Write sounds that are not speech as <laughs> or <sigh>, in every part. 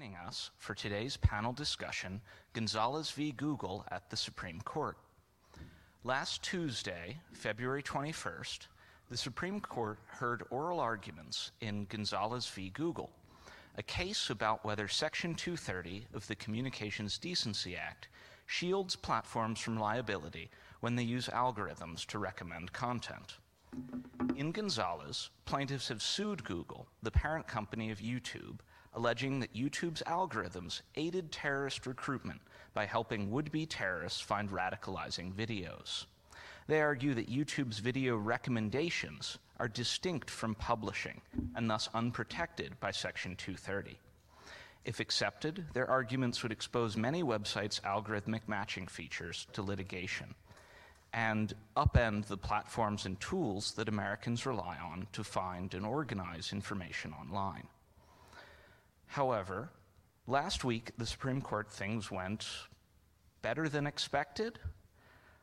Joining us for today's panel discussion, Gonzalez v. Google at the Supreme Court. Last Tuesday, February 21st, the Supreme Court heard oral arguments in Gonzalez v. Google, a case about whether Section 230 of the Communications Decency Act shields platforms from liability when they use algorithms to recommend content. In Gonzalez, plaintiffs have sued Google, the parent company of YouTube, alleging that YouTube's algorithms aided terrorist recruitment by helping would be terrorists find radicalizing videos. They argue that YouTube's video recommendations are distinct from publishing and thus unprotected by Section 230. If accepted, their arguments would expose many websites' algorithmic matching features to litigation and upend the platforms and tools that Americans rely on to find and organize information online. However, last week, the Supreme Court things went better than expected.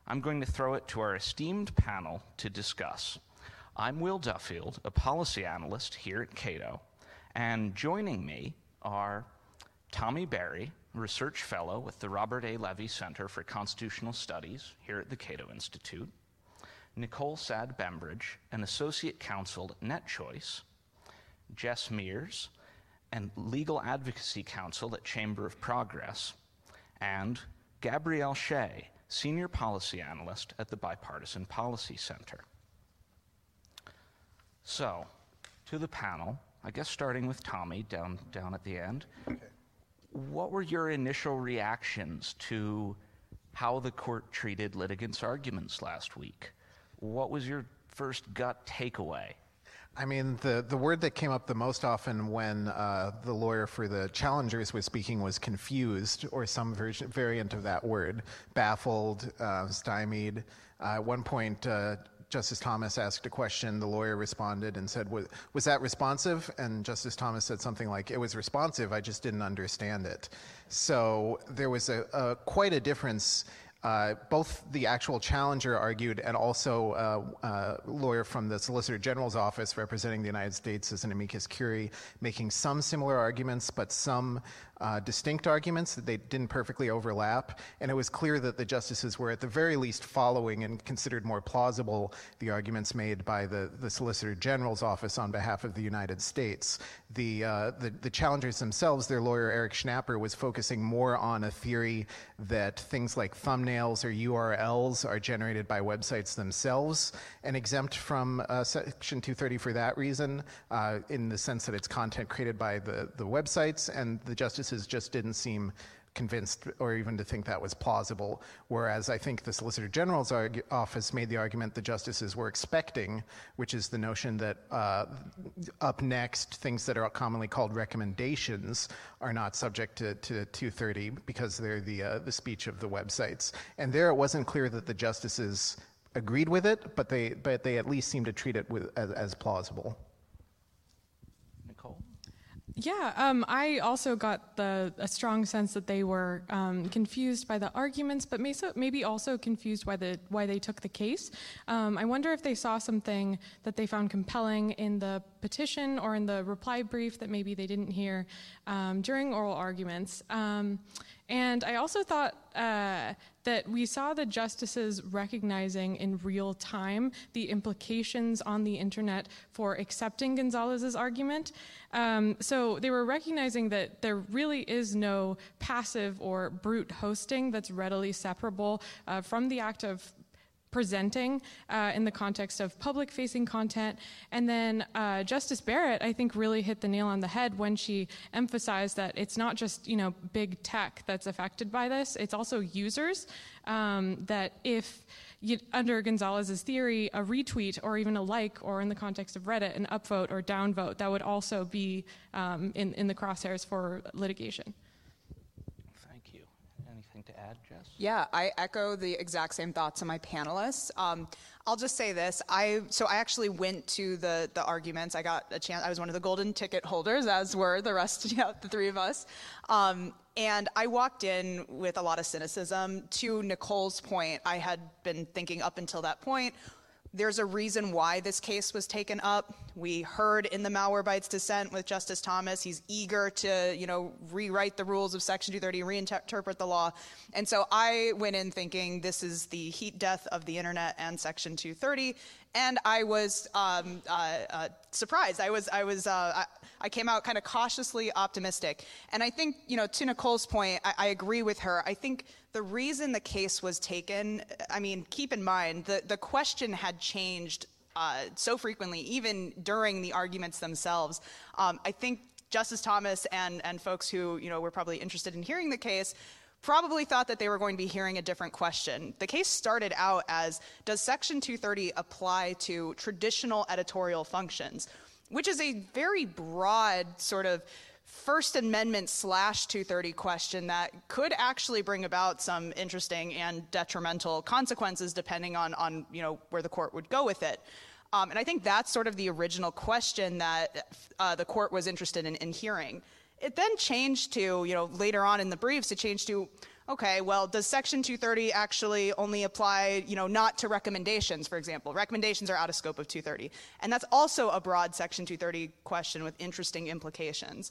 I'm going to throw it to our esteemed panel to discuss. I'm Will Duffield, a policy analyst here at Cato, and joining me are Tommy Berry, research fellow with the Robert A. Levy Center for Constitutional Studies here at the Cato Institute, Nicole Saad Bembridge, an associate counsel at NetChoice, Jess Miers, and legal advocacy counsel at Chamber of Progress, and Gabrielle Shea, senior policy analyst at the Bipartisan Policy Center. So, to the panel, I guess starting with Tommy down, down at the end. Okay. What were your initial reactions to how the court treated litigants' arguments last week? What was your first gut takeaway? I mean, the, the word that came up the most often when uh, the lawyer for the challengers was speaking was confused, or some version, variant of that word, baffled, uh, stymied. Uh, at one point, uh, Justice Thomas asked a question. The lawyer responded and said, was, was that responsive? And Justice Thomas said something like, It was responsive, I just didn't understand it. So there was a, a quite a difference uh, both the actual challenger argued and also a uh, uh, lawyer from the Solicitor General's office representing the United States as an amicus curiae, making some similar arguments, but some uh, distinct arguments that they didn't perfectly overlap, and it was clear that the justices were at the very least following and considered more plausible the arguments made by the, the Solicitor General's office on behalf of the United States. The, uh, the, the challengers themselves, their lawyer Eric Schnapper, was focusing more on a theory that things like thumbnails or URLs are generated by websites themselves. And exempt from uh, Section 230 for that reason, uh, in the sense that it's content created by the, the websites, and the justice justices just didn't seem convinced or even to think that was plausible. Whereas I think the Solicitor General's office made the argument the justices were expecting, which is the notion that uh, up next, things that are commonly called recommendations are not subject to, to 230 because they're the, uh, the speech of the websites. And there it wasn't clear that the justices agreed with it, but they, but they at least seemed to treat it with, as, as plausible. Yeah, um, I also got the a strong sense that they were um, confused by the arguments, but maybe also confused the why they took the case. Um, I wonder if they saw something that they found compelling in the petition or in the reply brief that maybe they didn't hear um, during oral arguments. And I also thought uh, that we saw the justices recognizing in real time the implications on the internet for accepting Gonzalez's argument. Um, so they were recognizing that there really is no passive or brute hosting that's readily separable uh, from the act of presenting uh, in the context of public facing content. And then uh, Justice Barrett, I think, really hit the nail on the head when she emphasized that it's not just, you know, big tech that's affected by this, it's also users. Um, that if you, under Gonzalez's theory, a retweet or even a like, or in the context of Reddit, an upvote or downvote, that would also be um, in, in the crosshairs for litigation add, Jess? Yeah, I echo the exact same thoughts of my panelists. Um, I'll just say this: I so I actually went to the the arguments. I got a chance. I was one of the golden ticket holders, as were the rest, <laughs> know, the three of us. Um, and I walked in with a lot of cynicism. To Nicole's point, I had been thinking up until that point there's a reason why this case was taken up. We heard in the Malwarebytes dissent with Justice Thomas, he's eager to, you know, rewrite the rules of Section 230, reinterpret the law. And so I went in thinking this is the heat death of the internet and Section 230, and I was um, uh, uh, surprised. I was, I was, uh, I, I, came out kind of cautiously optimistic. And I think, you know, to Nicole's point, I, I agree with her. I think the reason the case was taken, I mean, keep in mind, the, the question had changed uh, so frequently, even during the arguments themselves. Um, I think Justice Thomas and, and folks who, you know, were probably interested in hearing the case probably thought that they were going to be hearing a different question. The case started out as Does Section 230 apply to traditional editorial functions? Which is a very broad sort of First Amendment slash 230 question that could actually bring about some interesting and detrimental consequences depending on, on you know, where the court would go with it. Um, and I think that's sort of the original question that uh, the court was interested in, in hearing. It then changed to, you know, later on in the briefs, it changed to, okay, well, does Section 230 actually only apply, you know, not to recommendations, for example? Recommendations are out of scope of 230. And that's also a broad Section 230 question with interesting implications.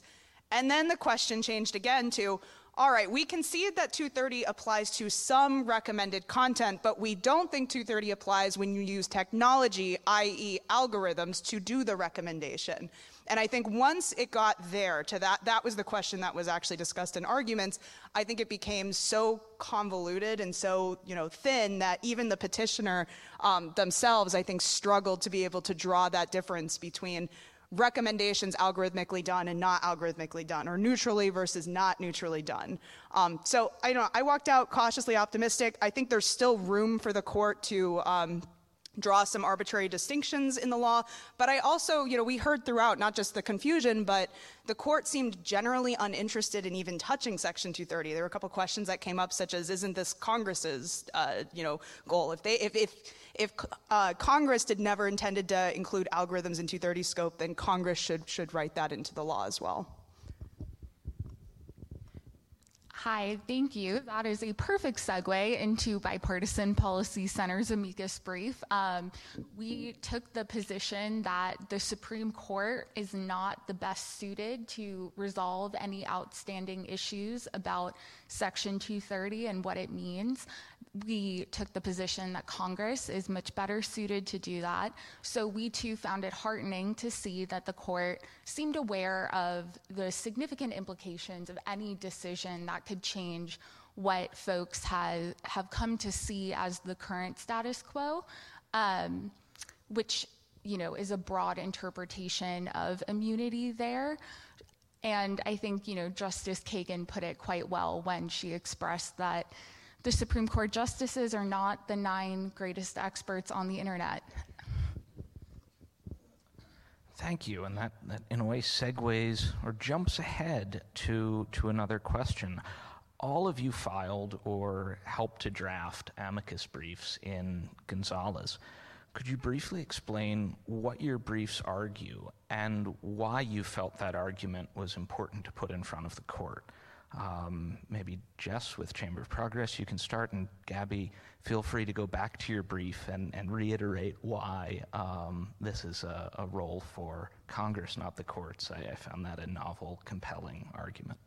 And then the question changed again to, all right, we concede that 230 applies to some recommended content, but we don't think 230 applies when you use technology, i.e., algorithms, to do the recommendation. And I think once it got there to that, that was the question that was actually discussed in arguments. I think it became so convoluted and so you know thin that even the petitioner um, themselves, I think, struggled to be able to draw that difference between recommendations algorithmically done and not algorithmically done, or neutrally versus not neutrally done. Um, so I know I walked out cautiously optimistic. I think there's still room for the court to. Um, draw some arbitrary distinctions in the law. But I also, you know, we heard throughout not just the confusion, but the court seemed generally uninterested in even touching Section 230. There were a couple questions that came up, such as, "Isn't this Congress's, uh, you know, goal? If they, if, if if uh, Congress did never intended to include algorithms in 230 scope, then Congress should should write that into the law as well." Hi, thank you. That is a perfect segue into Bipartisan Policy Center's amicus brief. Um, we took the position that the Supreme Court is not the best suited to resolve any outstanding issues about Section 230 and what it means we took the position that Congress is much better suited to do that. So we too found it heartening to see that the court seemed aware of the significant implications of any decision that could change what folks have, have come to see as the current status quo, um, which you know is a broad interpretation of immunity there. And I think you know Justice Kagan put it quite well when she expressed that the Supreme Court justices are not the nine greatest experts on the internet. Thank you, and that, that in a way segues or jumps ahead to, to another question. All of you filed or helped to draft amicus briefs in Gonzalez. Could you briefly explain what your briefs argue and why you felt that argument was important to put in front of the court? Um, maybe Jess with Chamber of Progress, you can start, and Gabby, feel free to go back to your brief and, and reiterate why um, this is a, a, role for Congress, not the courts. I, I, found that a novel, compelling argument.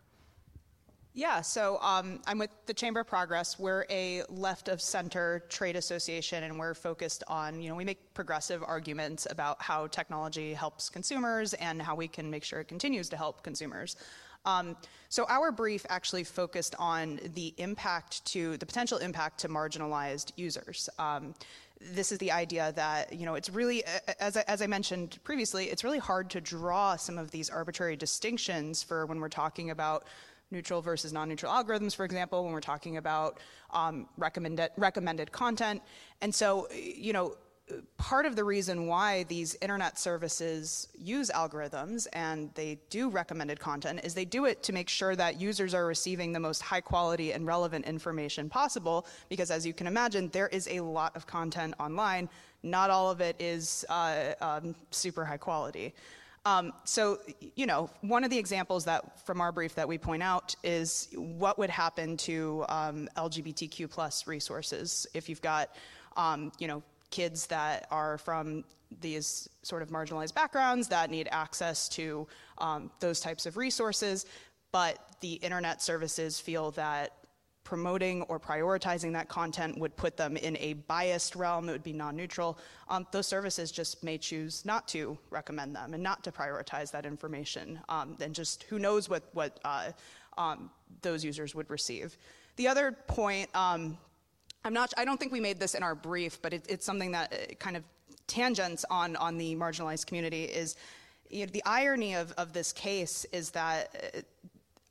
Yeah, so um, I'm with the Chamber of Progress. We're a left of center trade association, and we're focused on, you know, we make progressive arguments about how technology helps consumers and how we can make sure it continues to help consumers. Um, so our brief actually focused on the impact to the potential impact to marginalized users. Um, this is the idea that you know it's really as I, as I mentioned previously it's really hard to draw some of these arbitrary distinctions for when we're talking about neutral versus non-neutral algorithms for example when we're talking about um, recommended recommended content. And so you know part of the reason why these internet services use algorithms and they do recommended content is they do it to make sure that users are receiving the most high quality and relevant information possible because as you can imagine there is a lot of content online. Not all of it is uh, um, super high quality um, so you know one of the examples that from our brief that we point out is what would happen to um, lgbtq plus resources if you've got um, you know kids that are from these sort of marginalized backgrounds that need access to um, those types of resources, but the internet services feel that promoting or prioritizing that content would put them in a biased realm that would be non-neutral. Um, those services just may choose not to recommend them and not to prioritize that information. Um, and just who knows what what uh, um, those users would receive. The other point, um, I'm not. I don't think we made this in our brief, but it, it's something that uh, kind of tangents on on the marginalized community is. You know, the irony of, of this case is that uh,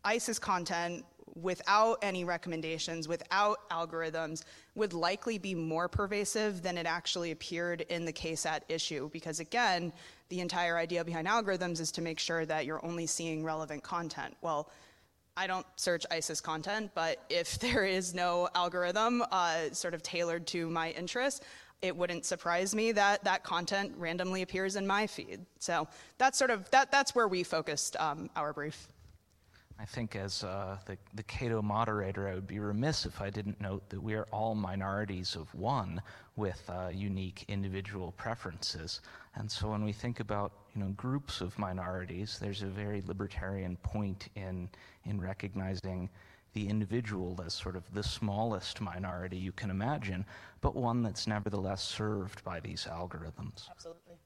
ISIS content without any recommendations, without algorithms, would likely be more pervasive than it actually appeared in the case at issue. Because again, the entire idea behind algorithms is to make sure that you're only seeing relevant content. Well, I don't search ISIS content, but if <laughs> there is no algorithm uh, sort of tailored to my interests, it wouldn't surprise me that that content randomly appears in my feed. So that's sort of that. That's where we focused um, our brief. I think, as uh, the, the Cato moderator, I would be remiss if I didn't note that we are all minorities of one with uh, unique individual preferences. And so when we think about you know, groups of minorities, there's a very libertarian point in, in recognizing the individual as sort of the smallest minority you can imagine, but one that's nevertheless served by these algorithms. Absolutely.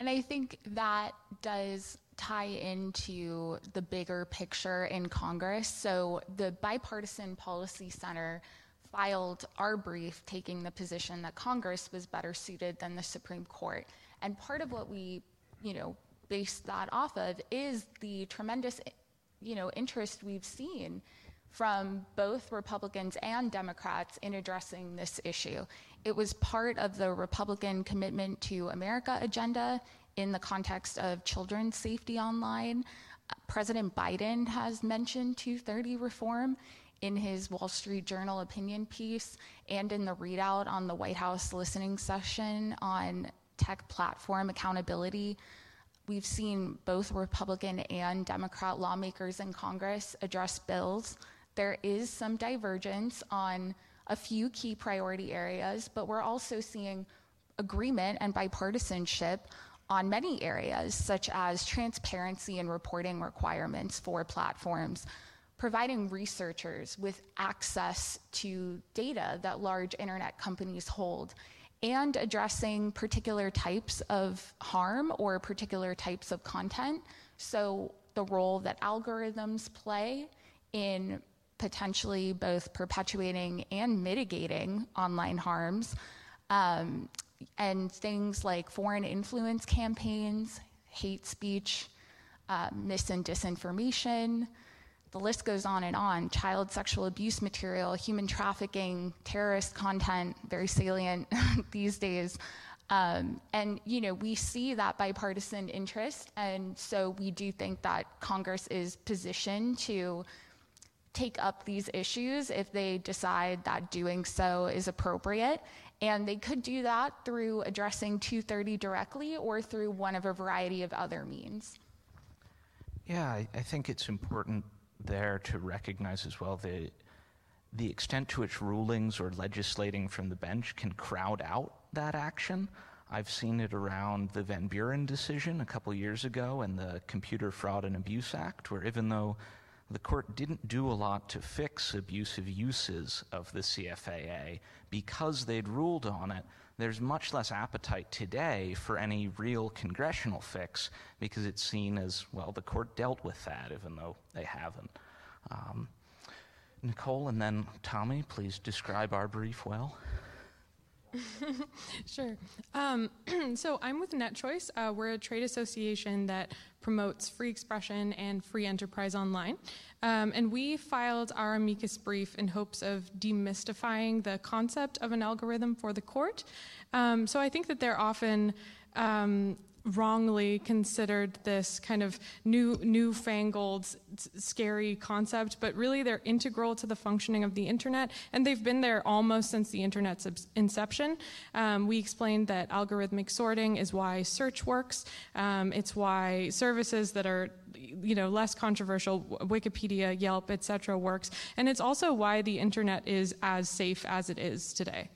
And I think that does tie into the bigger picture in Congress. So the Bipartisan Policy Center filed our brief taking the position that Congress was better suited than the Supreme Court. And part of what we, you know, based that off of is the tremendous, you know, interest we've seen from both Republicans and Democrats in addressing this issue. It was part of the Republican Commitment to America agenda in the context of children's safety online. President Biden has mentioned 230 reform in his Wall Street Journal opinion piece and in the readout on the White House listening session on tech platform accountability. We've seen both Republican and Democrat lawmakers in Congress address bills. There is some divergence on a few key priority areas, but we're also seeing agreement and bipartisanship on many areas, such as transparency and reporting requirements for platforms, providing researchers with access to data that large internet companies hold, and addressing particular types of harm or particular types of content. So, the role that algorithms play in potentially both perpetuating and mitigating online harms. Um, and things like foreign influence campaigns, hate speech, uh, mis and disinformation. The list goes on and on. Child sexual abuse material, human trafficking, terrorist content, very salient <laughs> these days. Um, and you know we see that bipartisan interest, and so we do think that Congress is positioned to take up these issues if they decide that doing so is appropriate. And they could do that through addressing 230 directly or through one of a variety of other means. Yeah, I, I think it's important there to recognize as well the the extent to which rulings or legislating from the bench can crowd out that action. I've seen it around the Van Buren decision a couple years ago and the Computer Fraud and Abuse Act, where even though the court didn't do a lot to fix abusive uses of the CFAA because they'd ruled on it. There's much less appetite today for any real congressional fix because it's seen as, well, the court dealt with that, even though they haven't. Um, Nicole and then Tommy, please describe our brief well. <laughs> sure. Um, <clears throat> so I'm with NetChoice. Uh, we're a trade association that promotes free expression and free enterprise online. Um, and we filed our amicus brief in hopes of demystifying the concept of an algorithm for the court. Um, so I think that they're often um, wrongly considered this kind of new newfangled scary concept but really they're integral to the functioning of the internet and they've been there almost since the internet's inception. Um, we explained that algorithmic sorting is why search works. Um, it's why services that are you know less controversial wikipedia yelp etc works. And it's also why the internet is as safe as it is today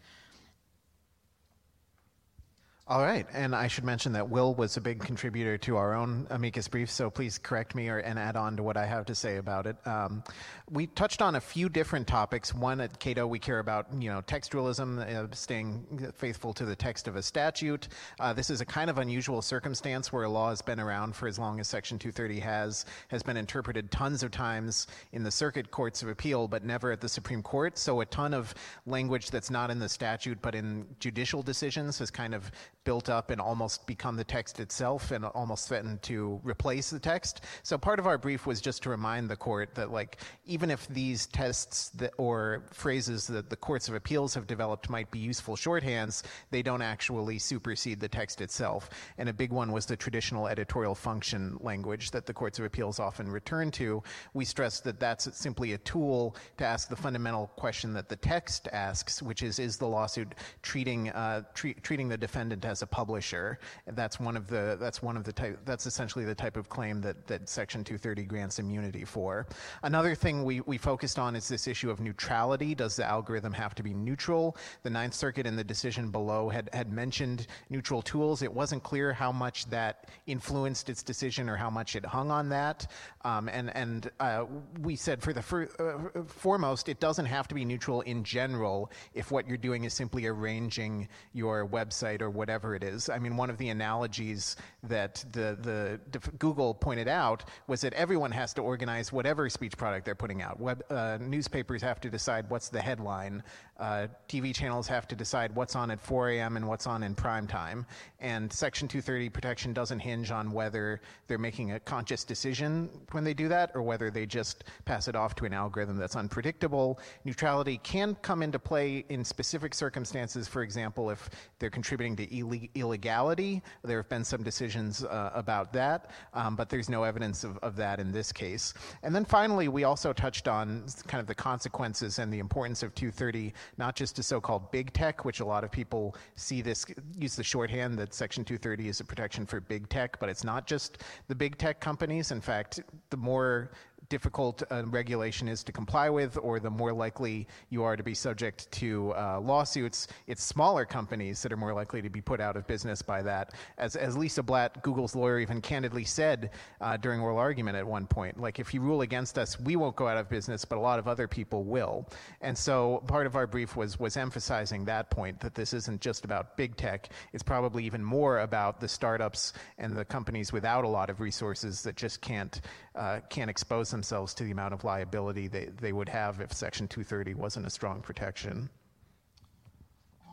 All right, and I should mention that Will was a big contributor to our own amicus brief, so please correct me or, and add on to what I have to say about it. Um, we touched on a few different topics. One at Cato, we care about you know textualism, uh, staying faithful to the text of a statute. Uh, this is a kind of unusual circumstance where a law has been around for as long as Section 230 has, has been interpreted tons of times in the circuit courts of appeal, but never at the Supreme Court. So a ton of language that's not in the statute but in judicial decisions has kind of built up and almost become the text itself and almost threatened to replace the text. So part of our brief was just to remind the court that like even if these tests that, or phrases that the courts of appeals have developed might be useful shorthands, they don't actually supersede the text itself. And a big one was the traditional editorial function language that the courts of appeals often return to. We stress that that's simply a tool to ask the fundamental question that the text asks, which is is the lawsuit treating uh, tre- treating the defendant as a publisher. That's one of the that's one of the type that's essentially the type of claim that that Section 230 grants immunity for. Another thing we, we focused on is this issue of neutrality. Does the algorithm have to be neutral? The Ninth Circuit in the decision below had, had mentioned neutral tools. It wasn't clear how much that influenced its decision or how much it hung on that. Um, and and uh, we said for the fir- uh, foremost, it doesn't have to be neutral in general if what you're doing is simply arranging your website or whatever whatever it is. I mean, one of the analogies that the, the, Google pointed out was that everyone has to organize whatever speech product they're putting out. Web, uh, newspapers have to decide what's the headline. Uh, TV channels have to decide what's on at 4 a.m. and what's on in prime time. And Section 230 protection doesn't hinge on whether they're making a conscious decision when they do that or whether they just pass it off to an algorithm that's unpredictable. Neutrality can come into play in specific circumstances, for example, if they're contributing to illegality. There have been some decisions uh, about that, um, but there's no evidence of, of that in this case. And then finally, we also touched on kind of the consequences and the importance of 230, not just to so called big tech, which a lot of people see this, use the shorthand that Section 230 is a protection for big tech, but it's not just the big tech companies. In fact, the more difficult uh, regulation is to comply with, or the more likely you are to be subject to uh, lawsuits. It's smaller companies that are more likely to be put out of business by that. As, as Lisa Blatt, Google's lawyer, even candidly said uh, during oral argument at one point, like, if you rule against us, we won't go out of business, but a lot of other people will. And so part of our brief was, was emphasizing that point that this isn't just about big tech, it's probably even more about the startups and the companies without a lot of resources that just can't, uh, can't expose themselves themselves to the amount of liability they, they would have if Section 230 wasn't a strong protection.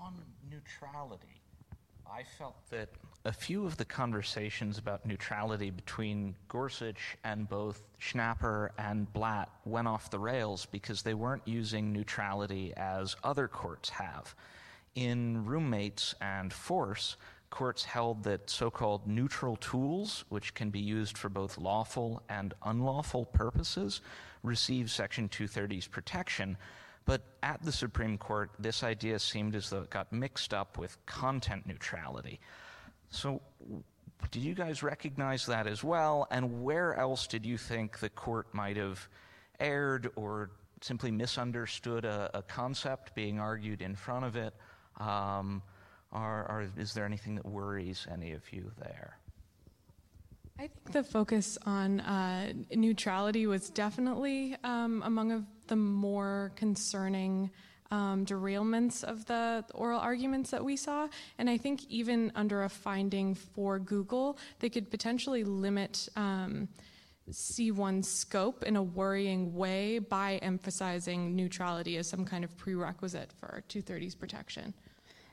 On neutrality, I felt that a few of the conversations about neutrality between Gorsuch and both Schnapper and Blatt went off the rails because they weren't using neutrality as other courts have. In Roommates and Force, courts held that so called neutral tools, which can be used for both lawful and unlawful purposes, receive Section 230's protection. But at the Supreme Court, this idea seemed as though it got mixed up with content neutrality. So, did you guys recognize that as well? And where else did you think the court might have erred or simply misunderstood a, a concept being argued in front of it? Um, or is there anything that worries any of you there? I think the focus on uh, neutrality was definitely um, among of the more concerning um, derailments of the oral arguments that we saw. And I think even under a finding for Google, they could potentially limit. Um, C1's scope in a worrying way by emphasizing neutrality as some kind of prerequisite for 230's protection.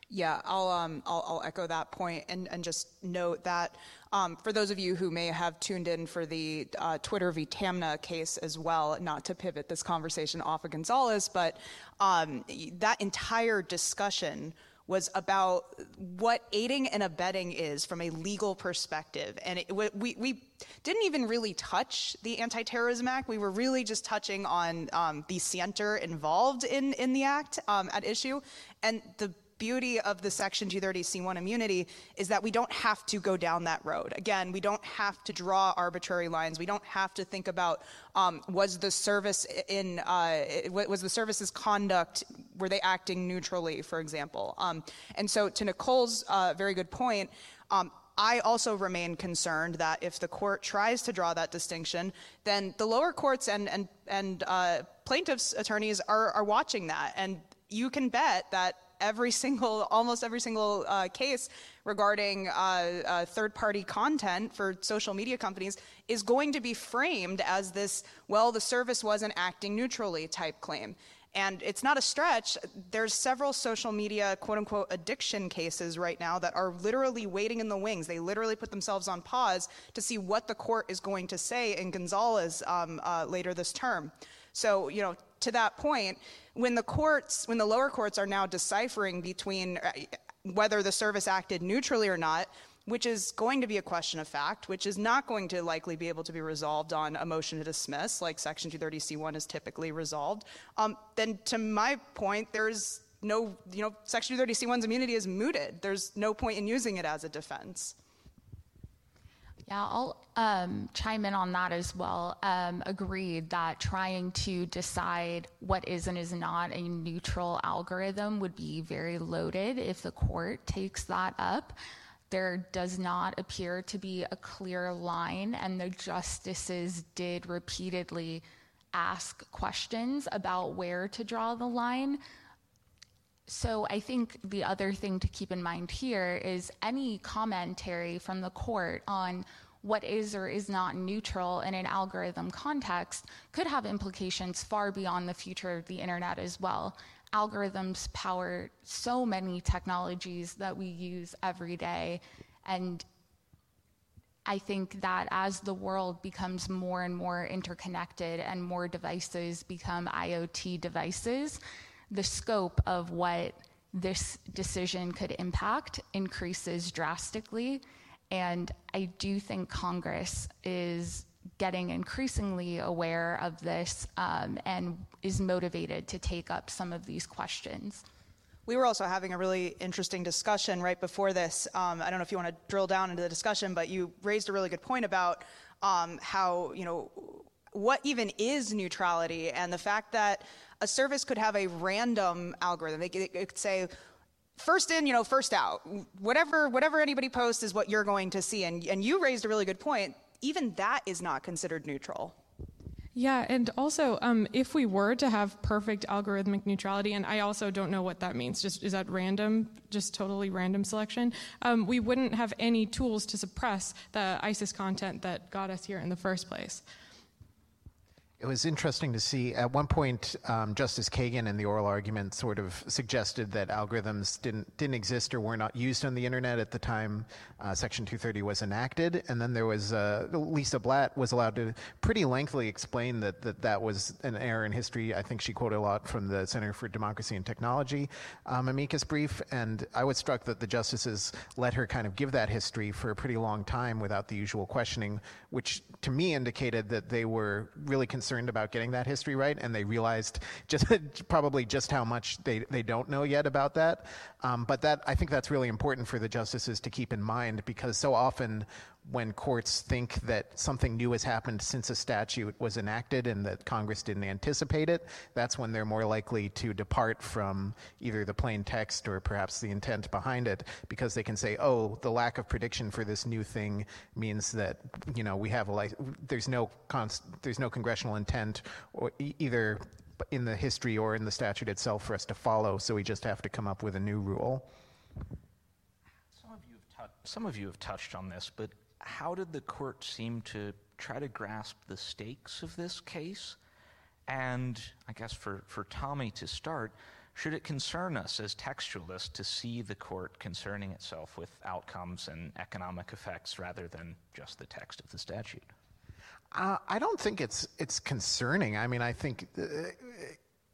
Yeah, I'll, um, I'll, I'll, echo that point and, and just note that um, for those of you who may have tuned in for the uh, Twitter v. Taamneh case as well, not to pivot this conversation off of Gonzalez, but um, that entire discussion was about what aiding and abetting is from a legal perspective. And it, we, we didn't even really touch the Anti Terrorism Act. We were really just touching on um, the scienter involved in, in the act um, at issue. And the beauty of the Section 230C1 immunity is that we don't have to go down that road. Again, we don't have to draw arbitrary lines. We don't have to think about um, was the service in uh, was the service's conduct were they acting neutrally, for example. Um, and so, to Nicole's uh, very good point. Um, I also remain concerned that if the court tries to draw that distinction, then the lower courts and and and uh, plaintiffs' attorneys are are watching that, and you can bet that every single, almost every single uh, case regarding uh, uh, third party content for social media companies is going to be framed as this, well, the service wasn't acting neutrally type claim. And it's not a stretch. There's several social media quote unquote addiction cases right now that are literally waiting in the wings. They literally put themselves on pause to see what the court is going to say in Gonzalez um, uh, later this term. So, you know, to that point, when the courts, when the lower courts are now deciphering between uh, whether the service acted neutrally or not, which is going to be a question of fact, which is not going to likely be able to be resolved on a motion to dismiss, like Section 230C1 is typically resolved, um, then to my point, there's no, you know, Section 230C1's immunity is mooted. There's no point in using it as a defense. Yeah, I'll um, chime in on that as well. Um, agreed that trying to decide what is and is not a neutral algorithm would be very loaded if the court takes that up. There does not appear to be a clear line, and the justices did repeatedly ask questions about where to draw the line. So I think the other thing to keep in mind here is any commentary from the court on what is or is not neutral in an algorithm context could have implications far beyond the future of the internet as well. Algorithms power so many technologies that we use every day. And I think that as the world becomes more and more interconnected and more devices become IoT devices, the scope of what this decision could impact increases drastically. And I do think Congress is getting increasingly aware of this um, and is motivated to take up some of these questions. We were also having a really interesting discussion right before this. Um, I don't know if you want to drill down into the discussion, but you raised a really good point about um, how, you know, what even is neutrality and the fact that a service could have a random algorithm. It, could say, first in, you know, first out. Whatever, whatever anybody posts is what you're going to see. And, and you raised a really good point. Even that is not considered neutral. Yeah, and also, um, if we were to have perfect algorithmic neutrality, and I also don't know what that means, just is that random, just totally random selection? Um, we wouldn't have any tools to suppress the ISIS content that got us here in the first place. It was interesting to see. At one point, um, Justice Kagan in the oral argument sort of suggested that algorithms didn't didn't exist or were not used on the internet at the time uh, Section 230 was enacted. And then there was uh, Lisa Blatt was allowed to pretty lengthily explain that, that that was an error in history. I think she quoted a lot from the Center for Democracy and Technology um, amicus brief. And I was struck that the justices let her kind of give that history for a pretty long time without the usual questioning, which to me indicated that they were really concerned concerned about getting that history right, and they realized just <laughs> probably just how much they, they don't know yet about that. Um, but that I think that's really important for the justices to keep in mind because so often when courts think that something new has happened since a statute was enacted and that Congress didn't anticipate it, that's when they're more likely to depart from either the plain text or perhaps the intent behind it because they can say, oh, the lack of prediction for this new thing means that, you know, we have a, there's no, const, there's no congressional intent or either in the history or in the statute itself for us to follow, so we just have to come up with a new rule. Some of you have, some of you have touched on this, but how did the court seem to try to grasp the stakes of this case? And I guess for, for Tommy to start, should it concern us as textualists to see the court concerning itself with outcomes and economic effects rather than just the text of the statute? Uh, I don't think it's it's concerning. I mean, I think uh,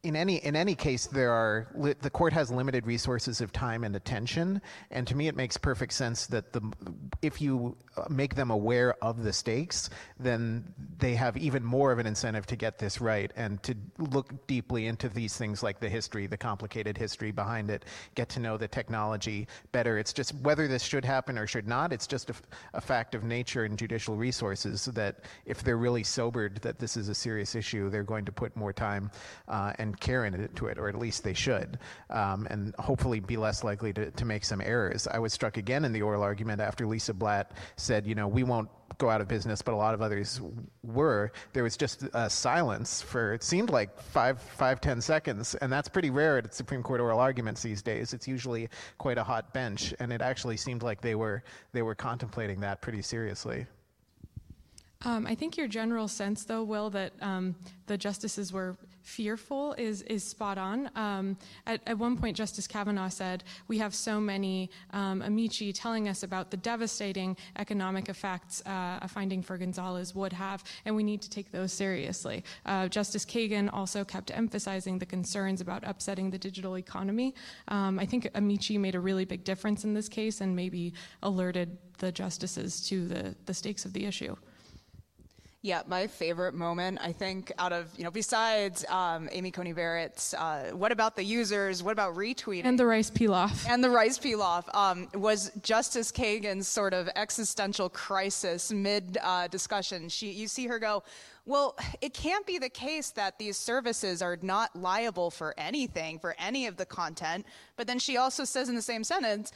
in any in any case, there are li- the court has limited resources of time and attention, and to me, it makes perfect sense that the if you uh, make them aware of the stakes, then they have even more of an incentive to get this right and to look deeply into these things like the history, the complicated history behind it, get to know the technology better. It's just whether this should happen or should not. It's just a, a fact of nature and judicial resources that if they're really sobered that this is a serious issue, they're going to put more time uh, and care into it, or at least they should, um, and hopefully be less likely to, to make some errors. I was struck again in the oral argument after Lisa Blatt said, you know, we won't go out of business, but a lot of others were. There was just a silence for it seemed like five, five, ten seconds, and that's pretty rare at Supreme Court oral arguments these days. It's usually quite a hot bench, and it actually seemed like they were they were contemplating that pretty seriously. Um, I think your general sense, though, Will, that um, the justices were fearful is is spot on. Um, at, at, one point, Justice Kavanaugh said, "We have so many um, amici telling us about the devastating economic effects uh, a finding for Gonzalez would have, and we need to take those seriously." Uh, Justice Kagan also kept emphasizing the concerns about upsetting the digital economy. Um, I think amici made a really big difference in this case, and maybe alerted the justices to the the stakes of the issue. Yeah, my favorite moment, I think, out of, you know, besides um, Amy Coney Barrett's, uh, what about the users? What about retweeting? And the rice pilaf. And the rice pilaf um, was Justice Kagan's sort of existential crisis mid uh, discussion. She, you see her go, well, it can't be the case that these services are not liable for anything, for any of the content. But then she also says in the same sentence,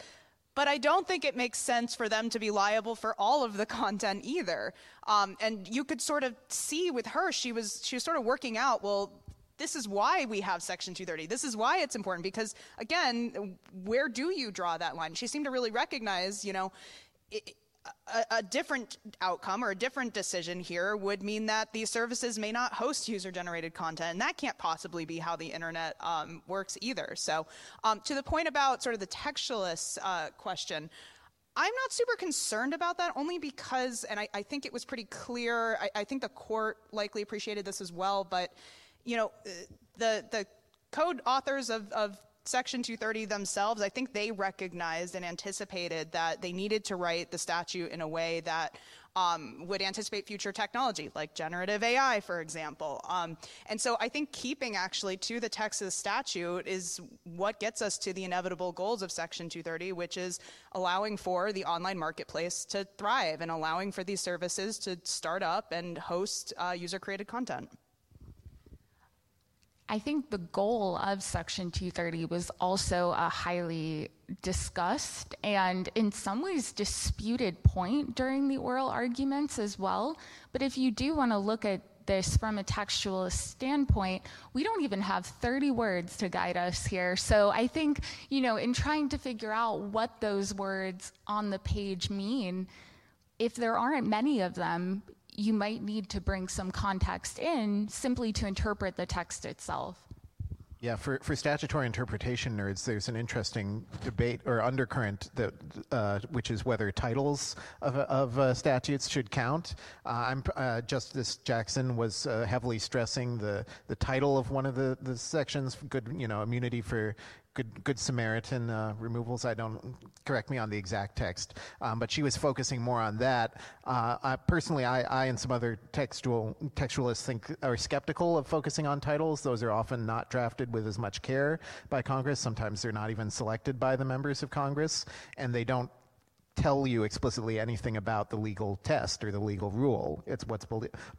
but I don't think it makes sense for them to be liable for all of the <laughs> content either. Um, and you could sort of see with her, she was she was sort of working out. Well, this is why we have Section 230. This is why it's important because again, where do you draw that line? She seemed to really recognize, you know. It, a, a, different outcome or a different decision here would mean that these services may not host user generated content. And that can't possibly be how the internet um, works either. So, um, to the point about sort of the textualist uh, question, I'm not super concerned about that only because, and I, I think it was pretty clear, I, I, think the court likely appreciated this as well, but, you know, uh, the, the code authors of, of Section 230 themselves, I think they recognized and anticipated that they needed to write the statute in a way that um, would anticipate future technology, like generative AI, for example. Um, and so I think keeping actually to the Texas statute is what gets us to the inevitable goals of Section 230, which is allowing for the online marketplace to thrive and allowing for these services to start up and host uh, user created content. I think the goal of Section 230 was also a highly discussed and, in some ways, disputed point during the oral arguments as well. But if you do want to look at this from a textualist standpoint, we don't even have 30 words to guide us here. So I think, you know, in trying to figure out what those words on the page mean, if there aren't many of them, you might need to bring some context in simply to interpret the text itself. Yeah, for, for statutory interpretation nerds, there's an interesting debate or undercurrent that, uh, which is whether titles of, of uh, statutes should count. Uh, uh Justice Jackson was uh, heavily stressing the, the title of one of the, the sections, good you know immunity for good good Samaritan uh, removals. I don't correct me on the exact text, um, but she was focusing more on that. Uh, I, personally, I, I, and some other textual textualists think are skeptical of focusing on titles. Those are often not drafted with as much care by Congress. Sometimes they're not even selected by the members of Congress, and they don't tell you explicitly anything about the legal test or the legal rule. It's what's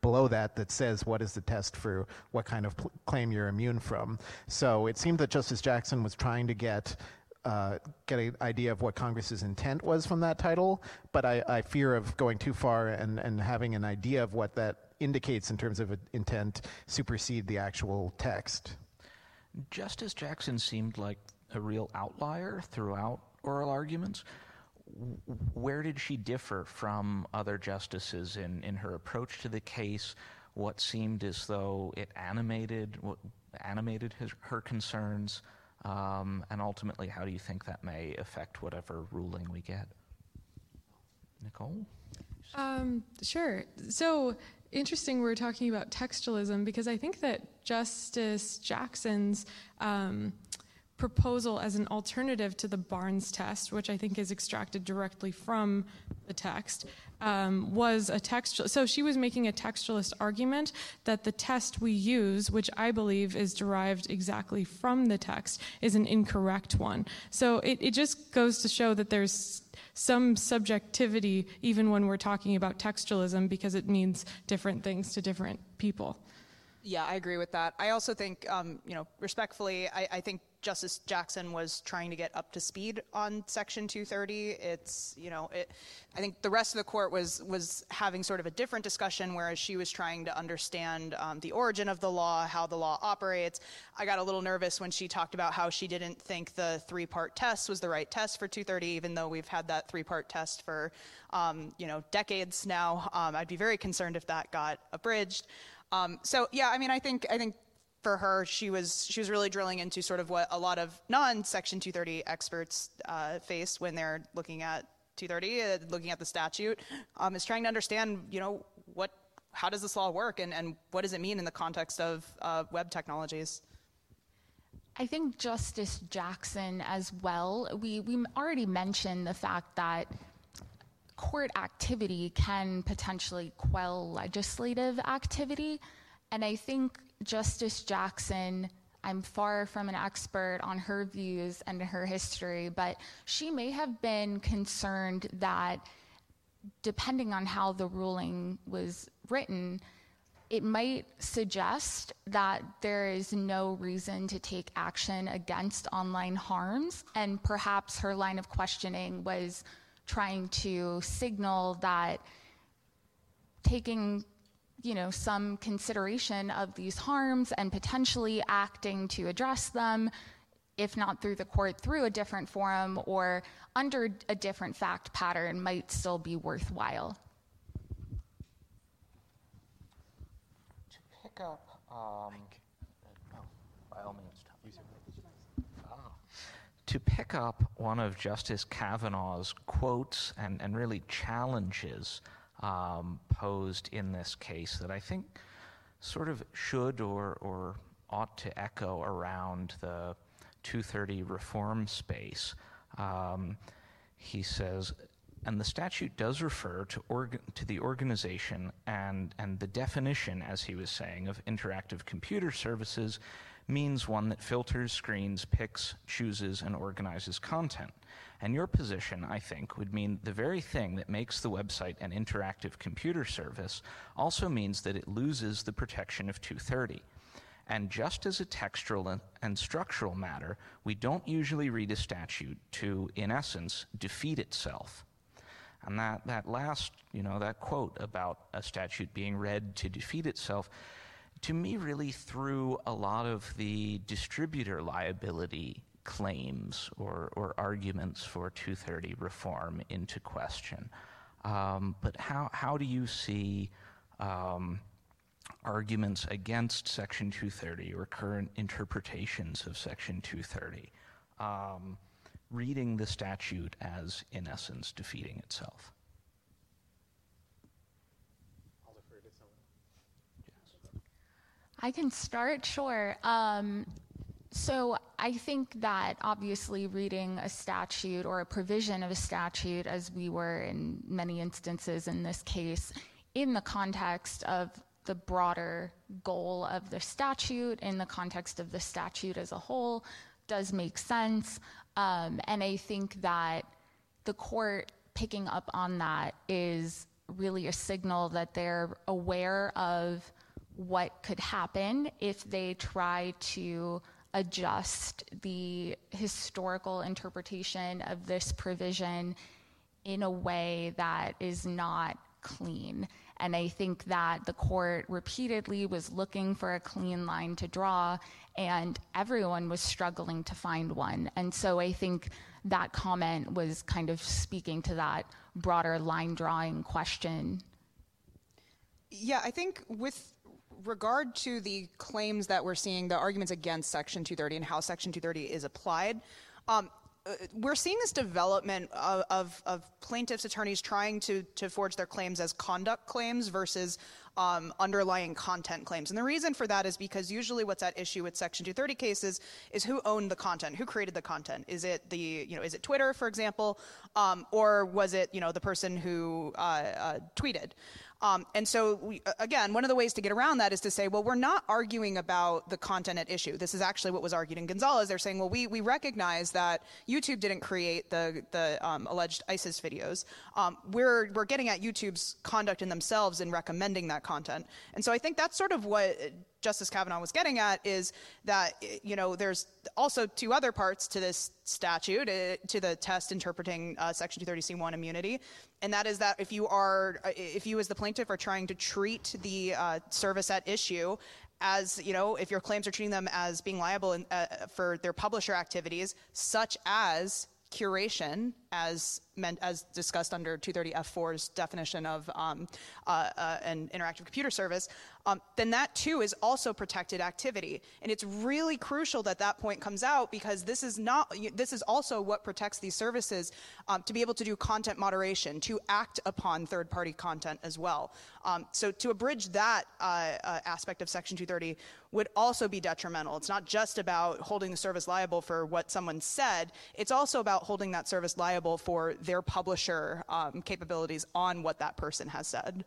below that that says what is the test for what kind of pl- claim you're immune from. So it seemed that Justice Jackson was trying to get uh, get an idea of what Congress's intent was from that title, but I, I fear of going too far and, and having an idea of what that indicates in terms of intent supersede the actual text. Justice Jackson seemed like a real outlier throughout oral arguments where did she differ from other justices in, in her approach to the case? What seemed as though it animated animated his, her concerns, um, and ultimately, how do you think that may affect whatever ruling we get? Nicole. Um, sure. So interesting we're talking about textualism because I think that Justice Jackson's um, proposal as an alternative to the Barnes test, which I think is extracted directly from the text, um, was a textual. So she was making a textualist argument that the test we use, which I believe is derived exactly from the text, is an incorrect one. So it, it just goes to show that there's some subjectivity even when we're talking about textualism because it means different things to different people. Yeah, I agree with that. I also think, um, you know, respectfully, I, I think Justice Jackson was trying to get up to speed on Section 230. It's, you know, it, I think the rest of the court was was having sort of a different discussion, whereas she was trying to understand um, the origin of the law, how the law operates. I got a little nervous when she talked about how she didn't think the three-part test was the right test for 230, even though we've had that three-part test for, um, you know, decades now. Um, I'd be very concerned if that got abridged. Um, so yeah, I mean, I think I think for her, she was she was really drilling into sort of what a lot of non-Section 230 experts uh, face when they're looking at 230, uh, looking at the statute, um, is trying to understand, you know, what how does this law work and, and what does it mean in the context of uh, web technologies. I think Justice Jackson as well. We we already mentioned the fact that court activity can potentially quell legislative activity. And I think Justice Jackson, I'm far from an expert on her views and her history, but she may have been concerned that depending on how the ruling was written, it might suggest that there is no reason to take action against online harms. And perhaps her line of questioning was trying to signal that taking you know some consideration of these harms and potentially acting to address them if not through the court through a different forum or under a different fact pattern might still be worthwhile. To pick up um, by all means to pick up one of Justice Kavanaugh's quotes and, and really challenges um, posed in this case that I think sort of should or, or ought to echo around the 230 reform space. Um, he says, and the statute does refer to, orga- to the organization and, and the definition, as he was saying, of interactive computer services means one that filters, screens, picks, chooses, and organizes content. And your position, I think, would mean the very thing that makes the website an interactive computer service also means that it loses the protection of 230. And just as a textual and structural matter, we don't usually read a statute to, in essence, defeat itself. And that, that last, you know, that quote about a statute being read to defeat itself to me really threw a lot of the distributor liability claims or, or arguments for 230 reform into question. Um, but how, how do you see um, arguments against Section 230 or current interpretations of Section 230 um, reading the statute as, in essence, defeating itself? I can start, sure. So I think that obviously reading a statute or a provision of a statute, as we were in many instances in this case, in the context of the broader goal of the statute, in the context of the statute as a whole, does make sense. Um, and I think that the court picking up on that is really a signal that they're aware of what could happen if they try to adjust the historical interpretation of this provision in a way that is not clean. And I think that the court repeatedly was looking for a clean line to draw, and everyone was struggling to find one. And so I think that comment was kind of speaking to that broader line drawing question. Yeah, I think with regard to the claims that we're seeing, the arguments against Section 230 and how Section 230 is applied, um, we're seeing this development of, of, of, plaintiffs' attorneys trying to, to forge their claims as conduct claims versus um, underlying content claims. And the reason for that is because usually what's at issue with Section 230 cases is who owned the content, who created the content. Is it the, you know, is it Twitter, for example, um, or was it, you know, the person who uh, uh, tweeted? Um, and so, we, again, one of the ways to get around that is to say, well, we're not arguing about the content at issue. This is actually what was argued in Gonzalez. They're saying, well, we, we recognize that YouTube didn't create the, the um, alleged ISIS videos. Um, we're, we're getting at YouTube's conduct in themselves in recommending that content. And so I think that's sort of what Justice Kavanaugh was getting at is that, you know, there's also two other parts to this statute, uh, to the test interpreting uh, Section 230C1 immunity. And that is that if you are, uh, if you as the plaintiff are trying to treat the uh, service at issue as you know, if your claims are treating them as being liable in, uh, for their publisher activities, such as curation as meant as discussed under 230F4's definition of um, uh, uh, an interactive computer service, um, then that too is also protected activity. And it's really crucial that that point comes out because this is not this is also what protects these services um, to be able to do content moderation, to act upon third-party content as well. Um, so to abridge that uh, uh aspect of Section 230 would also be detrimental. It's not just about holding the service liable for what someone said; it's also about holding that service liable for their publisher um, capabilities on what that person has said.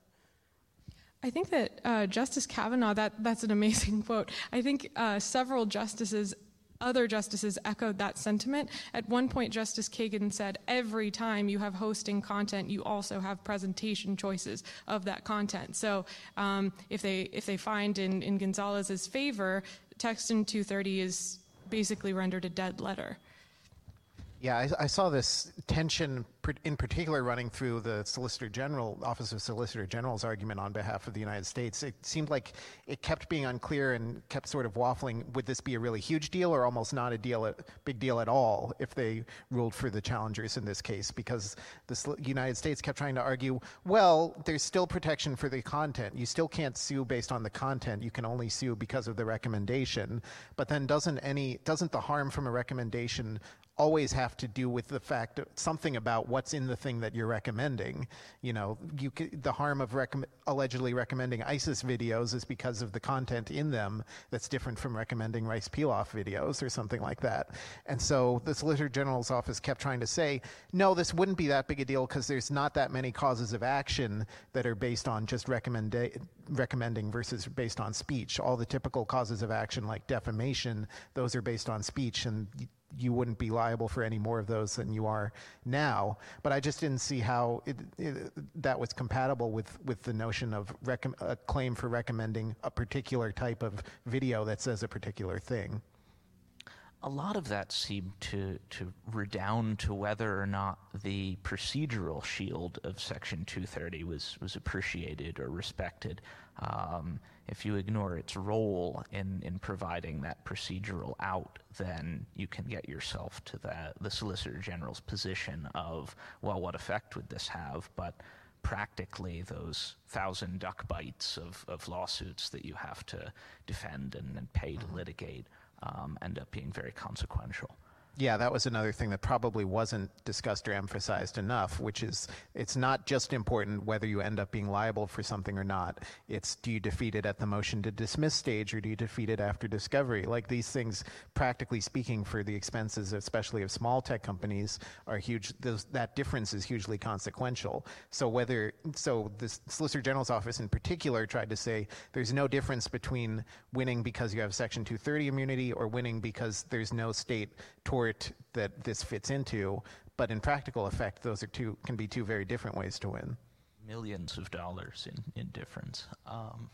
I think that uh, Justice Kavanaugh, that, that's an amazing <laughs> quote. I think uh, several justices, other justices echoed that sentiment. At one point, Justice Kagan said, every time you have hosting content, you also have presentation choices of that content. So um, if, they, if they find in, in Gonzalez's favor, text in 230 is basically rendered a dead letter. Yeah, I, I, saw this tension in particular running through the Solicitor General, Office of Solicitor General's argument on behalf of the United States. It seemed like it kept being unclear and kept sort of waffling. Would this be a really huge deal or almost not a deal, big deal at all if they ruled for the challengers in this case? Because the United States kept trying to argue, well, there's still protection for the content. You still can't sue based on the content. You can only sue because of the recommendation. But then doesn't any doesn't the harm from a recommendation always have to do with the fact something about what's in the thing that you're recommending. You know, you the harm of allegedly recommending ISIS videos is because of the content in them that's different from recommending rice pilaf videos or something like that. And so the Solicitor General's office kept trying to say, no, this wouldn't be that big a deal because there's not that many causes of action that are based on just recommending recommending versus based on speech. All the typical causes of action like defamation, those are based on speech and you wouldn't be liable for any more of those than you are now. But I just didn't see how it, it, that was compatible with, with the notion of a claim for recommending a particular type of video that says a particular thing. A lot of that seemed to, to redound to whether or not the procedural shield of Section 230 was, was appreciated or respected. Um, if you ignore its role in, in providing that procedural out, then you can get yourself to the, the Solicitor General's position of, well, what effect would this have? But practically, those thousand duck bites of, of lawsuits that you have to defend and, and pay to litigate um, end up being very consequential. Yeah, that was another thing that probably wasn't discussed or emphasized enough, which is it's not just important whether you end up being liable for something or not. It's do you defeat it at the motion to dismiss stage or do you defeat it after discovery? Like these things, practically speaking, for the expenses, especially of small tech companies, are huge. Those, that difference is hugely consequential. So whether so, the Solicitor General's office in particular tried to say there's no difference between winning because you have Section 230 immunity or winning because there's no state tort that this fits into, but in practical effect, those are two can be two very different ways to win. Millions of dollars in, in difference. Um,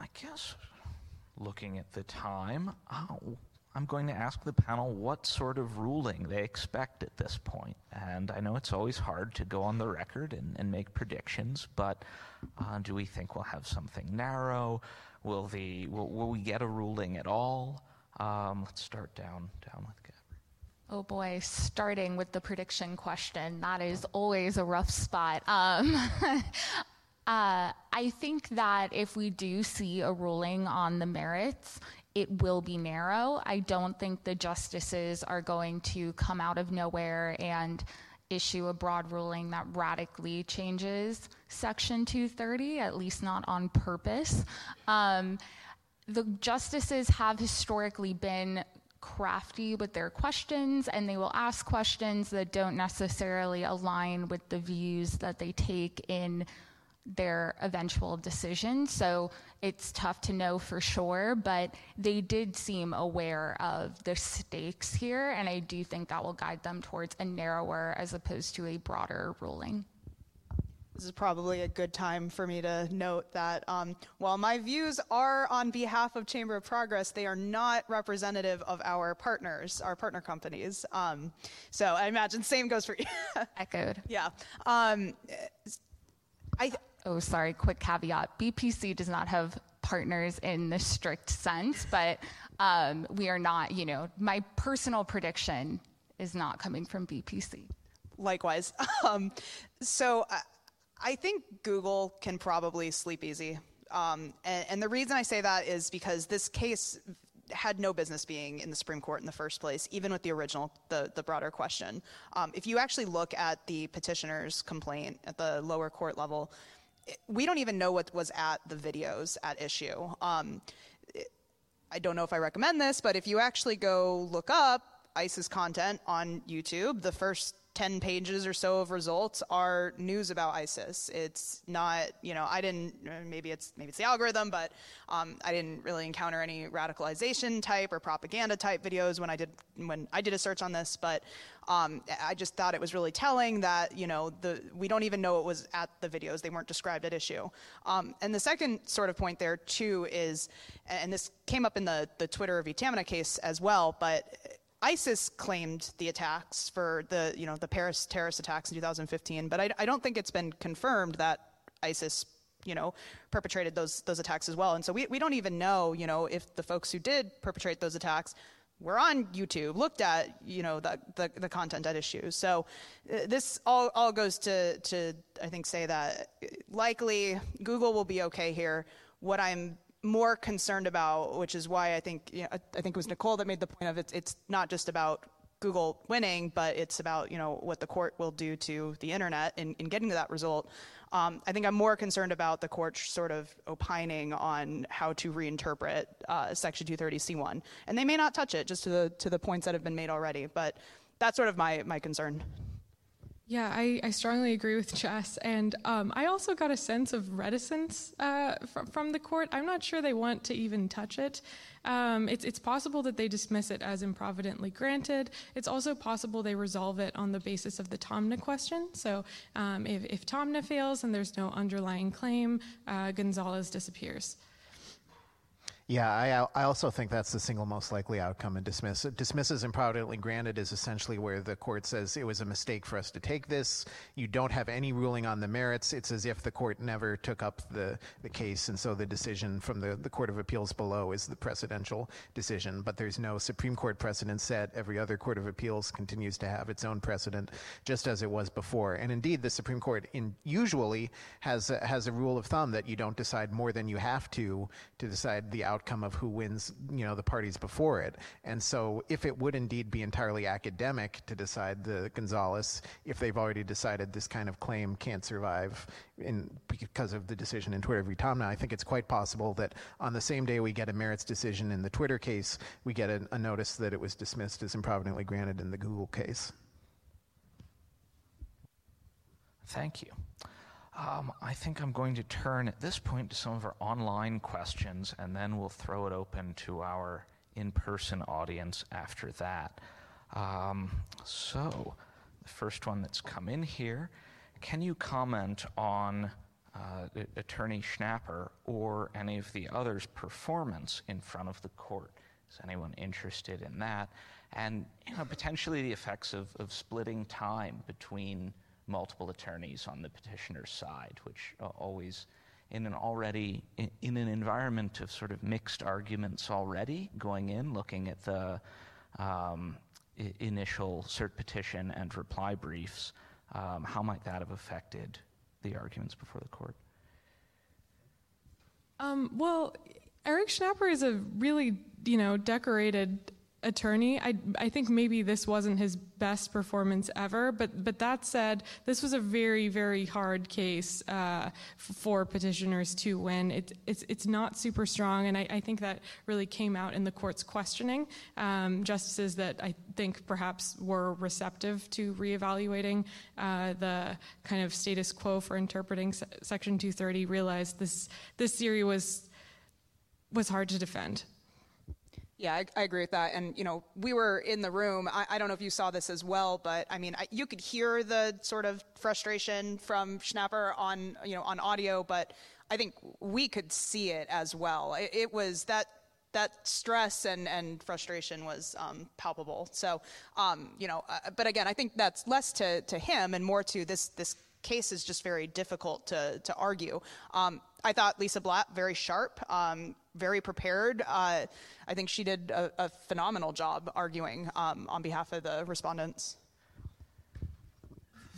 I guess looking at the time, oh, I'm going to ask the panel what sort of ruling they expect at this point. And I know it's always hard to go on the record and, and make predictions, but uh, do we think we'll have something narrow? Will, the, will, will we get a ruling at all? Um, let's start down down with Gabby. Oh boy, starting with the prediction question, that is always a rough spot. Um, <laughs> Uh, I think that if we do see a ruling on the merits, it will be narrow. I don't think the justices are going to come out of nowhere and issue a broad ruling that radically changes Section 230, at least not on purpose. Um, the justices have historically been crafty with their questions and they will ask questions that don't necessarily align with the views that they take in their eventual decision. So it's tough to know for sure, but they did seem aware of the stakes here, and I do think that will guide them towards a narrower as opposed to a broader ruling. This is probably a good time for me to note that um, while my views are on behalf of Chamber of Progress, they are not representative of our partners, our partner companies. Um, so I imagine same goes for you. <laughs> Echoed. yeah. Um, I. Oh, sorry, quick caveat. BPC does not have partners in the strict sense, but um, we are not, you know, my personal prediction is not coming from BPC. Likewise. <laughs> Um, so I, think Google can probably sleep easy. Um, and, and the reason I say that is because this case had no business being in the Supreme Court in the first place, even with the original, the, the broader question. Um, if you actually look at the petitioner's complaint at the lower court level, we don't even know what was at the videos at issue. Um, I don't know if I recommend this, but if you actually go look up ISIS content on YouTube, the first 10 pages or so of results are news about ISIS. It's not, you know, I didn't, maybe it's, maybe it's the algorithm, but um, I didn't really encounter any radicalization type or propaganda type videos when I did, when I did a search on this, but um, I just thought it was really telling that, you know, the, we don't even know it was at the videos. They weren't described at issue. Um, and the second sort of point there too is, and this came up in the, the Twitter v. Taamneh case as well, but ISIS claimed the attacks for the, you know, the Paris terrorist attacks in 2015, but I, I don't think it's been confirmed that ISIS you know, perpetrated those those attacks as well. And so we, we don't even know, you know, if the folks who did perpetrate those attacks were on YouTube, looked at, you know, the the, the content at issue. So uh, this all all goes to to I think say that likely Google will be okay here. What I'm more concerned about, which is why I think you know, I think it was Nicole that made the point of it. It's not just about Google winning, but it's about you know what the court will do to the internet in, in getting to that result. Um, I think I'm more concerned about the court sort of opining on how to reinterpret uh, Section 230C1, and they may not touch it just to the to the points that have been made already. But that's sort of my my concern. Yeah, I, I strongly agree with Jess. And um, I also got a sense of reticence uh, fr- from the court. I'm not sure they want to even touch it. Um, it's, it's possible that they dismiss it as improvidently granted. It's also possible they resolve it on the basis of the Taamneh question. So um, if, if Taamneh fails and there's no underlying claim, uh, Gonzalez disappears. Yeah, I, I also think that's the single most likely outcome and dismiss. Dismisses improvidently granted is essentially where the court says it was a mistake for us to take this. You don't have any ruling on the merits. It's as if the court never took up the, the case, and so the decision from the, the Court of Appeals below is the precedential decision. But there's no Supreme Court precedent set. Every other Court of Appeals continues to have its own precedent, just as it was before. And indeed, the Supreme Court in, usually has a, has a rule of thumb that you don't decide more than you have to to decide the outcome of who wins, you know, the parties before it. And so if it would indeed be entirely academic to decide the Gonzalez, if they've already decided this kind of claim can't survive in, because of the decision in Twitter v. Taamneh, I think it's quite possible that on the same day we get a merits decision in the Twitter case, we get a, a notice that it was dismissed as improvidently granted in the Google case. Thank you. Um, I think I'm going to turn at this point to some of our online questions, and then we'll throw it open to our in person audience after that. Um, so, the first one that's come in here can you comment on uh, Attorney Schnapper or any of the others' performance in front of the court? Is anyone interested in that? And you know, potentially the effects of, of splitting time between multiple attorneys on the petitioner's side, which uh, always, in an already, in, an environment of sort of mixed arguments already going in, looking at the um, initial cert petition and reply briefs, um, how might that have affected the arguments before the court? Um, well, Eric Schnapper is a really, you know, decorated attorney. I, I think maybe this wasn't his best performance ever, but but that said, this was a very very hard case uh, for petitioners to win. It, it's it's not super strong, and I, I, think that really came out in the court's questioning. Um, justices that I think perhaps were receptive to reevaluating uh, the kind of status quo for interpreting se- Section 230 realized this this theory was was hard to defend. Yeah, I, I, agree with that. And, you know, we were in the room. I, I don't know if you saw this as well, but I mean, I, you could hear the sort of frustration from Schnapper on, you know, on audio, but I think we could see it as well. It, it was that that stress and, and frustration was um, palpable. So, um, you know, uh, but again, I think that's less to, to him and more to this this case is just very difficult to, to argue. Um, I thought Lisa Blatt very sharp, um, very prepared. Uh, I think she did a, a phenomenal job arguing um, on behalf of the respondents.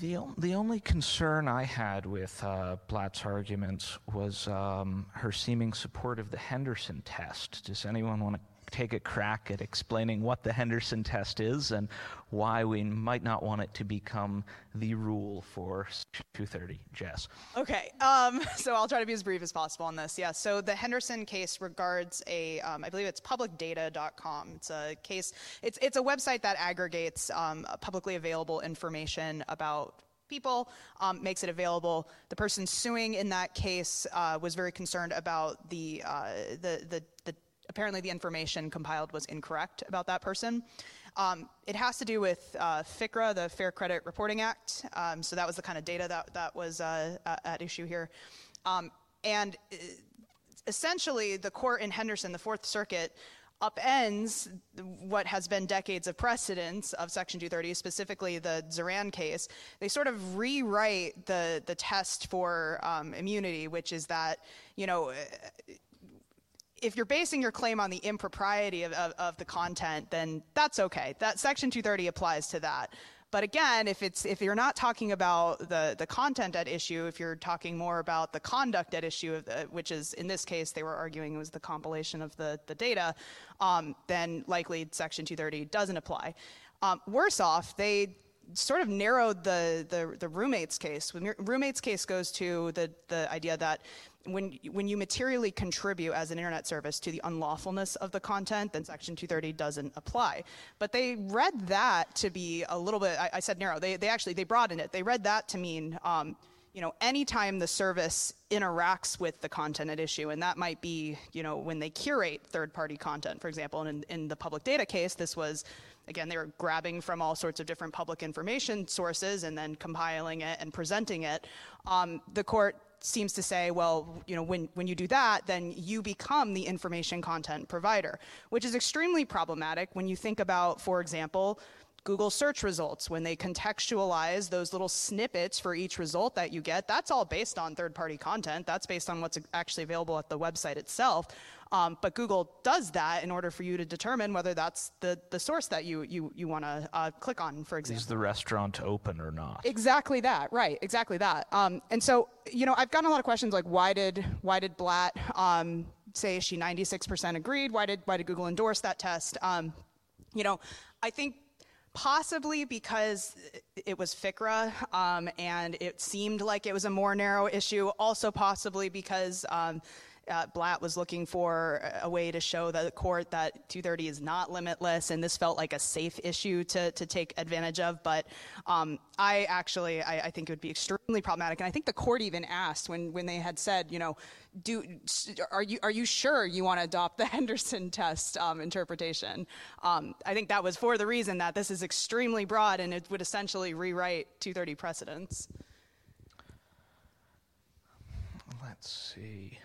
The, the only concern I had with uh, Blatt's arguments was um, her seeming support of the Henderson test. Does anyone want to take a crack at explaining what the Henderson test is and why we might not want it to become the rule for 230. Jess. Okay, um, <laughs> so I'll try to be as brief as possible on this. Yeah, so the Henderson case regards a, um, I believe it's publicdata.com. It's a case, it's, it's a website that aggregates um, publicly available information about people, um, makes it available. The person suing in that case uh, was very concerned about the, uh, the, the, the apparently the information compiled was incorrect about that person. Um, it has to do with uh, the Fair Credit Reporting Act. Um, so that was the kind of data that, that was uh, at issue here. Um, and uh, essentially, the court in Henderson, the Fourth Circuit, upends what has been decades of precedence of Section 230, specifically the Zeran case. They sort of rewrite the the test for um, immunity, which is that you know if you're basing your claim on the impropriety of, of, of, the content, then that's okay. That Section 230 applies to that. But again, if it's if you're not talking about the the content at issue, if you're talking more about the conduct at issue, the, which is in this case they were arguing was the compilation of the the data, um, then likely Section 230 doesn't apply. Um, worse off, they sort of narrowed the, the, the roommates case. When roommates case goes to the, the idea that when, when you materially contribute as an internet service to the unlawfulness of the content, then Section 230 doesn't apply. But they read that to be a little bit, I, I said narrow, they, they actually, they broadened it. They read that to mean, um, you know, anytime the service interacts with the content at issue, and that might be, you know, when they curate third-party content, for example, and in, in the public data case, this was again, they were grabbing from all sorts of different public information sources and then compiling it and presenting it. Um, the court seems to say, well, you know, when, when you do that, then you become the information content provider, which is extremely problematic when you think about, for example, Google search results, when they contextualize those little snippets for each result that you get, that's all based on third party content. That's based on what's actually available at the website itself. Um, but Google does that in order for you to determine whether that's the, the source that you, you, you want to uh, click on, for example. Is the restaurant open or not? Exactly that, right, exactly that. Um, and so, you know, I've gotten a lot of questions like, why did, why did Blatt um, say she 96% agreed? Why did, why did Google endorse that test? Um, you know, I think possibly because it was FCRA um, and it seemed like it was a more narrow issue. Also, possibly because um, uh, Blatt was looking for a way to show the court that 230 is not limitless, and this felt like a safe issue to, to take advantage of. But um, I actually, I, I, think it would be extremely problematic. And I think the court even asked when, when they had said, you know, do, are you are you sure you want to adopt the <laughs> Henderson test um, interpretation? Um, I think that was for the reason that this is extremely broad and it would essentially rewrite 230 precedents. Let's see.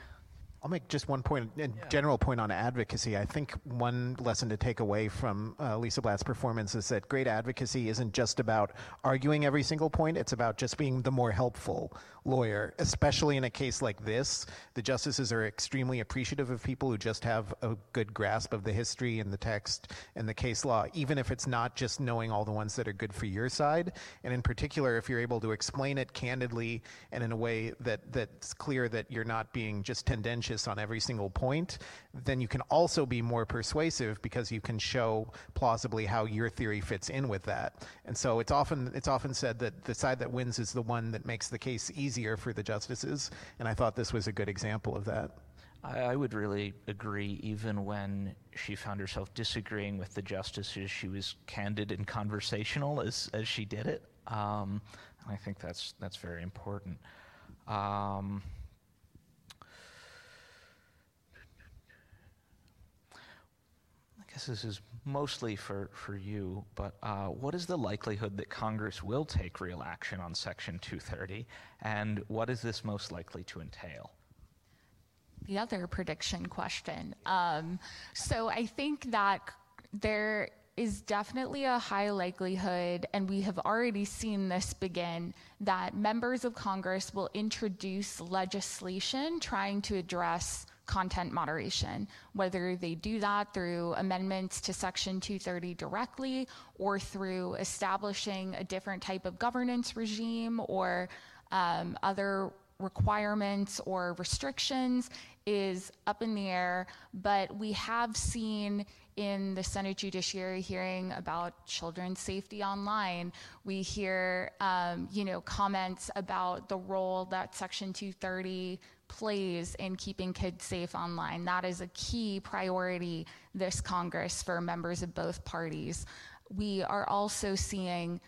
I'll make just one point, a yeah. general point on advocacy. I think one lesson to take away from uh, Lisa Blatt's performance is that great advocacy isn't just about arguing every single point, it's about just being the more helpful lawyer, especially in a case like this. The justices are extremely appreciative of people who just have a good grasp of the history and the text and the case law, even if it's not just knowing all the ones that are good for your side. And in particular, if you're able to explain it candidly and in a way that, that's clear that you're not being just tendentious on every single point, then you can also be more persuasive because you can show plausibly how your theory fits in with that. And so it's often it's often said that the side that wins is the one that makes the case easier for the justices. And I thought this was a good example of that. I, would really agree, even when she found herself disagreeing with the justices, she was candid and conversational as, as she did it. Um, I think that's, that's very important. Um, guess this is mostly for, for you, but uh, what is the likelihood that Congress will take real action on Section 230, and what is this most likely to entail? the other prediction question. Um, so I think that there is definitely a high likelihood, and we have already seen this begin, that members of Congress will introduce legislation trying to address content moderation, whether they do that through amendments to Section 230 directly or through establishing a different type of governance regime or um, other requirements or restrictions is up in the air, but we have seen in the Senate Judiciary hearing about children's safety online, we hear, um, you know, comments about the role that Section 230 plays in keeping kids safe online. That is a key priority this Congress for members of both parties. We are also seeing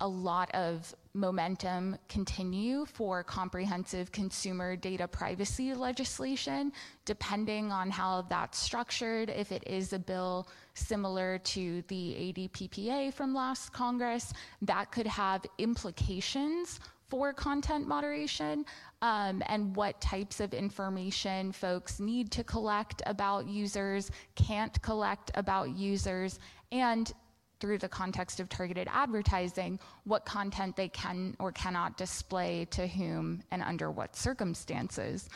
a lot of momentum continue for comprehensive consumer data privacy legislation, depending on how that's structured. If it is a bill similar to the ADPPA from last Congress, that could have implications for content moderation um, and what types of information folks need to collect about users, can't collect about users, and through the context of targeted advertising, what content they can or cannot display to whom and under what circumstances.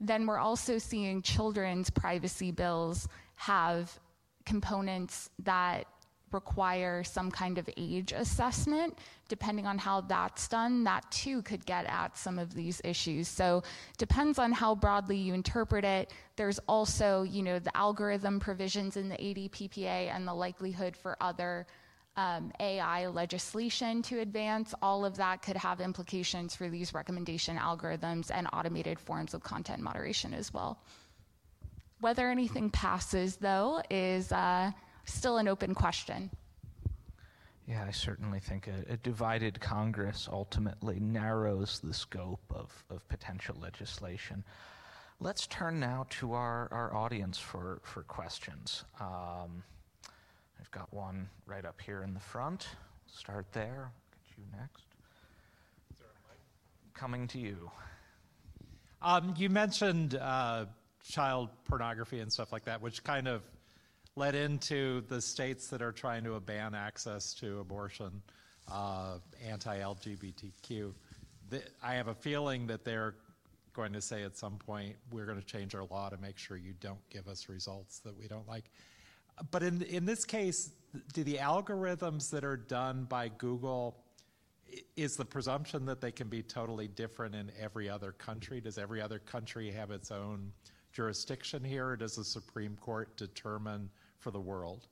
Then we're also seeing children's privacy bills have components that require some kind of age assessment. Depending on how that's done, that too could get at some of these issues. So depends on how broadly you interpret it. There's also, you know, the algorithm provisions in the ADPPA and the likelihood for other um, AI legislation to advance. All of that could have implications for these recommendation algorithms and automated forms of content moderation as well. Whether anything passes, though, is uh, still an open question. Yeah, I certainly think a, a, divided Congress ultimately narrows the scope of, of potential legislation. Let's turn now to our, our audience for, for questions. Um, I've got one right up here in the front. Start there. Get you next. Coming to you. Um, you mentioned uh, child pornography and stuff like that, which kind of led into the states that are trying to ban access to abortion, uh, anti-LGBTQ. I have a feeling that they're going to say at some point we're going to change our law to make sure you don't give us results that we don't like. But in in this case, do the algorithms that are done by Google is the presumption that they can be totally different in every other country? Does every other country have its own jurisdiction here, or does the Supreme Court determine for the world?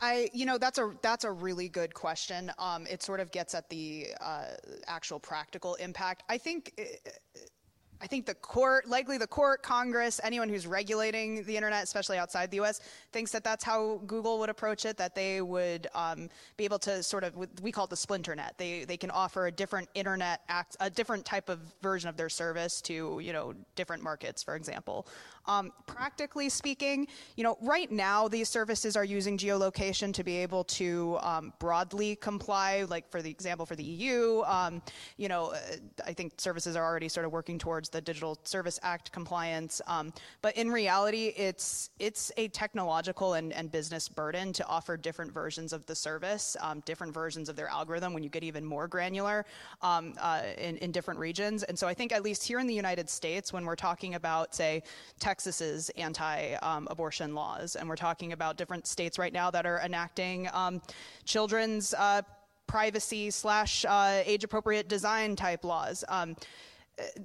I, you know, that's a that's a really good question. Um, it sort of gets at the uh, actual practical impact. I think I think the court, likely the court, Congress, anyone who's regulating the internet, especially outside the U.S., thinks that that's how Google would approach it. That they would um, be able to sort of, we call it the splinter net. They they can offer a different internet, act, a different type of version of their service to you know different markets, for example. Um, practically speaking, you know, right now these services are using geolocation to be able to um, broadly comply. Like for the example, for the EU, um, you know, uh, I think services are already sort of working towards the Digital Service Act compliance. Um, but in reality, it's it's a technological and, and business burden to offer different versions of the service, um, different versions of their algorithm when you get even more granular um, uh, in, in different regions. And so I think at least here in the United States, when we're talking about say Texas's anti-abortion laws, and we're talking about different states right now that are enacting um, children's uh, privacy slash uh, age-appropriate design type laws. Um,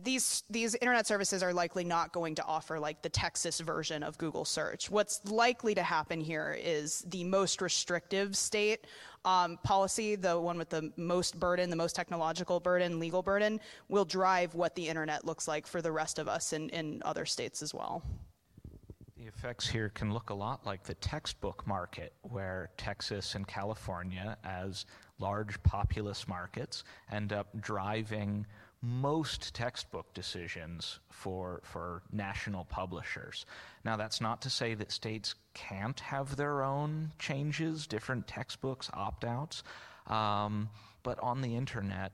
these these internet services are likely not going to offer like the Texas version of Google search. What's likely to happen here is the most restrictive state um, policy, the one with the most burden, the most technological burden, legal burden, will drive what the internet looks like for the rest of us in, in other states as well. The effects here can look a lot like the textbook market, where Texas and California, as large populous markets, end up driving most textbook decisions for, for national publishers. Now, that's not to say that states can't have their own changes, different textbooks, opt outs, um, but on the internet,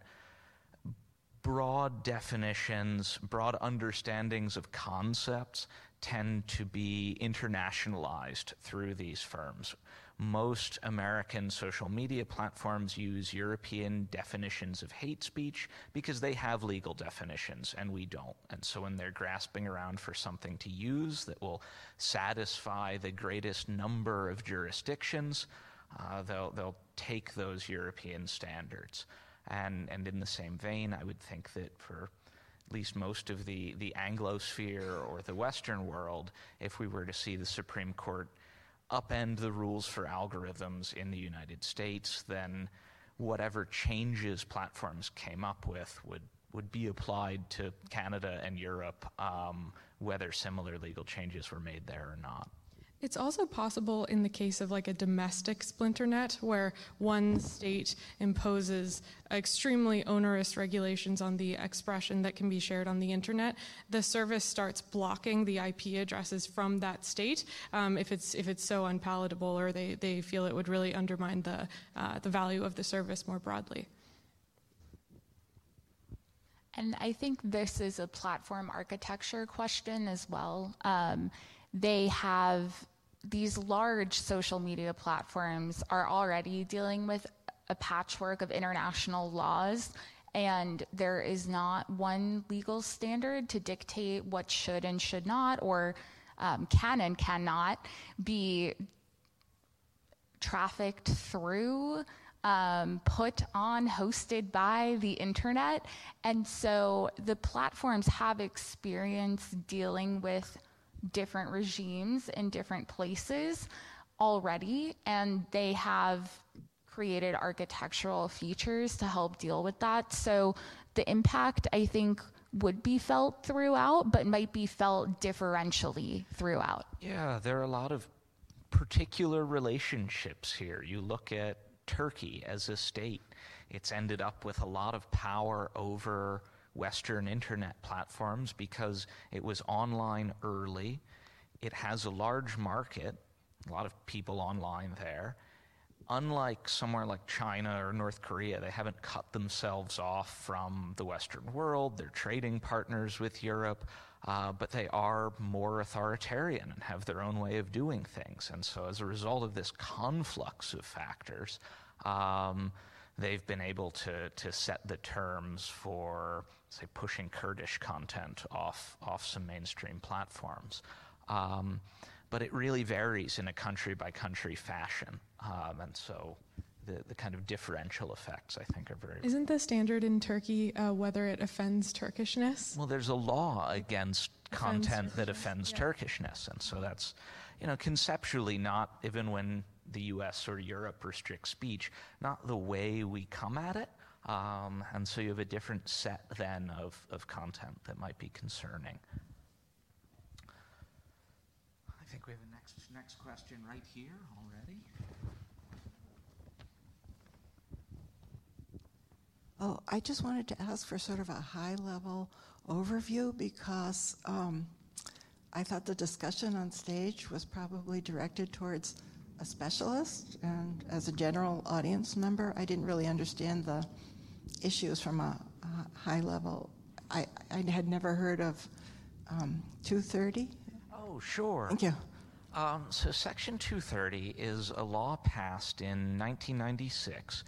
broad definitions, broad understandings of concepts tend to be internationalized through these firms most American social media platforms use European definitions of hate speech because they have legal definitions and we don't. And so when they're grasping around for something to use that will satisfy the greatest number of jurisdictions, uh, they'll, they'll take those European standards. And, and in the same vein, I would think that for at least most of the, the Anglosphere or the Western world, if we were to see the Supreme Court upend the rules for algorithms in the United States, then whatever changes platforms came up with would, would be applied to Canada and Europe, um, whether similar legal changes were made there or not. It's also possible in the case of like a domestic splinter net where one state imposes extremely onerous regulations on the expression that can be shared on the internet. The service starts blocking the IP addresses from that state um, if it's if it's so unpalatable or they, they feel it would really undermine the uh, the value of the service more broadly. And I think this is a platform architecture question as well. Um, they have these large social media platforms are already dealing with a patchwork of international laws and there is not one legal standard to dictate what should and should not or um, can and cannot be trafficked through um, put on, hosted by the internet. And so the platforms have experience dealing with different regimes in different places already, and they have created architectural features to help deal with that. So the impact, I think, would be felt throughout, but might be felt differentially throughout. Yeah, there are a lot of particular relationships here. You look at Turkey as a state, it's ended up with a lot of power over Western internet platforms because it was online early. It has a large market, a lot of people online there. Unlike somewhere like China or North Korea, they haven't cut themselves off from the Western world. They're trading partners with Europe, uh, but they are more authoritarian and have their own way of doing things. And so, as a result of this conflux of factors, um, they've been able to, to set the terms for, say, pushing Kurdish content off, off some mainstream platforms. Um, but it really varies in a country by country fashion. Um, and so the, the kind of differential effects, I think, are very. Isn't the standard in Turkey uh, whether it offends Turkishness? Well, there's a law against offends content that offends yeah. Turkishness. And so that's, you know, conceptually not even when the US or Europe restricts speech, not the way we come at it. Um, and so you have a different set then of, of content that might be concerning. I think we have a next, next question right here already. Oh, I just wanted to ask for sort of a high level overview because um, I thought the discussion on stage was probably directed towards a specialist, and as a general audience member, I didn't really understand the issues from a, a high level. I, I had never heard of um, 230. Oh, sure. Thank you. Um, so, Section 230 is a law passed in 1996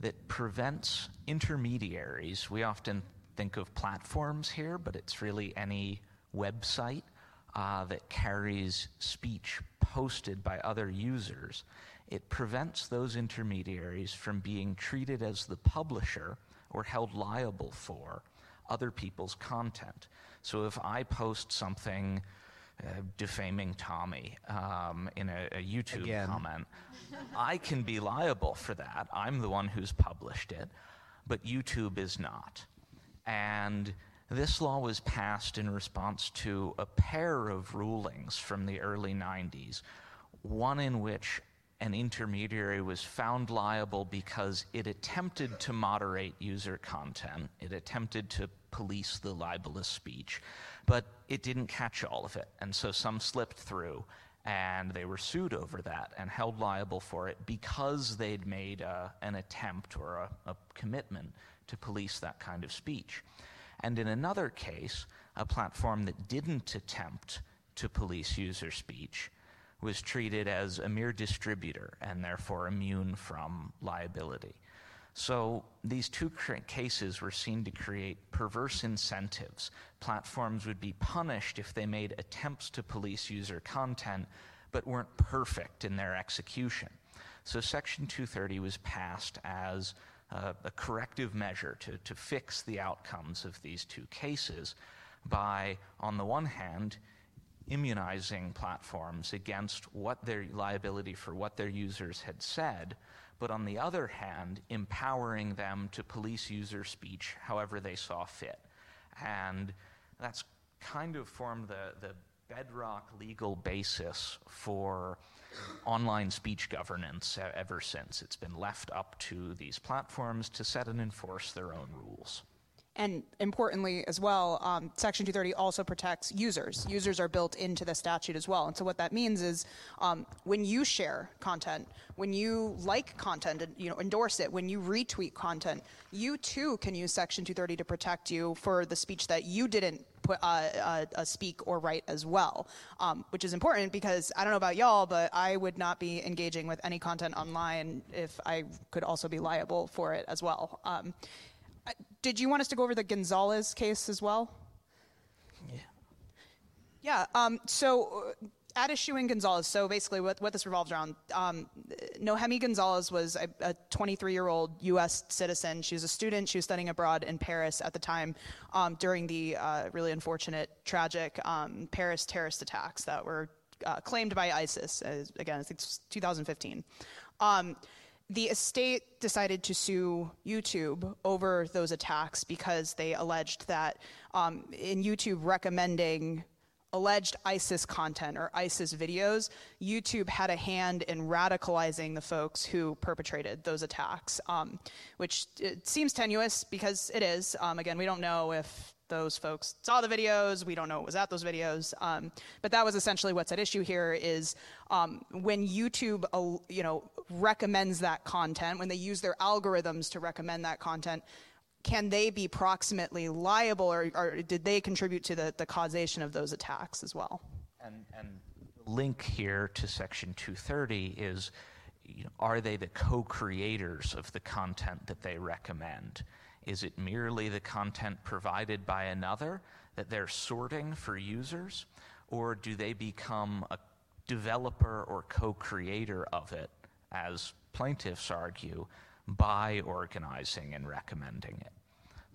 that prevents intermediaries. We often think of platforms here, but it's really any website uh, that carries speech posted by other users, it prevents those intermediaries from being treated as the publisher or held liable for other people's content. So if I post something uh, defaming Tommy um, in a, a YouTube Again. comment, I can be liable for that. I'm the one who's published it, but YouTube is not. And this law was passed in response to a pair of rulings from the early 90s, one in which an intermediary was found liable because it attempted to moderate user content, it attempted to police the libelous speech, but it didn't catch all of it. And so some slipped through and they were sued over that and held liable for it because they'd made uh, an attempt or a, a commitment to police that kind of speech. And in another case, a platform that didn't attempt to police user speech was treated as a mere distributor and therefore immune from liability. So these two cases were seen to create perverse incentives. Platforms would be punished if they made attempts to police user content but weren't perfect in their execution. So Section 230 was passed as a corrective measure to, to fix the outcomes of these two cases by, on the one hand, immunizing platforms against what their liability for what their users had said, but on the other hand, empowering them to police user speech however they saw fit. And that's kind of formed the, the bedrock legal basis for online speech governance ever since. It's been left up to these platforms to set and enforce their own rules. And importantly, as well, um, Section 230 also protects users. Users are built into the statute as well. And so what that means is, um, when you share content, when you like content and you know endorse it, when you retweet content, you too can use Section 230 to protect you for the speech that you didn't put uh, uh, uh, speak or write as well, um, which is important because I don't know about y'all, but I would not be engaging with any content online if I could also be liable for it as well. Um, did you want us to go over the Gonzalez case as well? Yeah. Yeah. Um, so uh, at issuing Gonzalez, so basically what, what this revolves around, um, Nohemi Gonzalez was a 23 year old U.S. citizen. She was a student. She was studying abroad in Paris at the time um, during the uh, really unfortunate, tragic um, Paris terrorist attacks that were uh, claimed by ISIS. As, again, I think it's 2015. Um, the estate decided to sue YouTube over those attacks because they alleged that um, in YouTube recommending alleged ISIS content or ISIS videos, YouTube had a hand in radicalizing the folks who perpetrated those attacks, um, which it seems tenuous because it is. Um, again, we don't know if those folks saw the videos. We don't know what was at those videos. Um, but that was essentially what's at issue here is um, when YouTube, uh, you know, recommends that content, when they use their algorithms to recommend that content, can they be proximately liable or, or did they contribute to the, the causation of those attacks as well? And, and the link here to Section 230 is you know, are they the co creators of the content that they recommend? Is it merely the content provided by another that they're sorting for users? Or do they become a developer or co creator of it, as plaintiffs argue, by organizing and recommending it?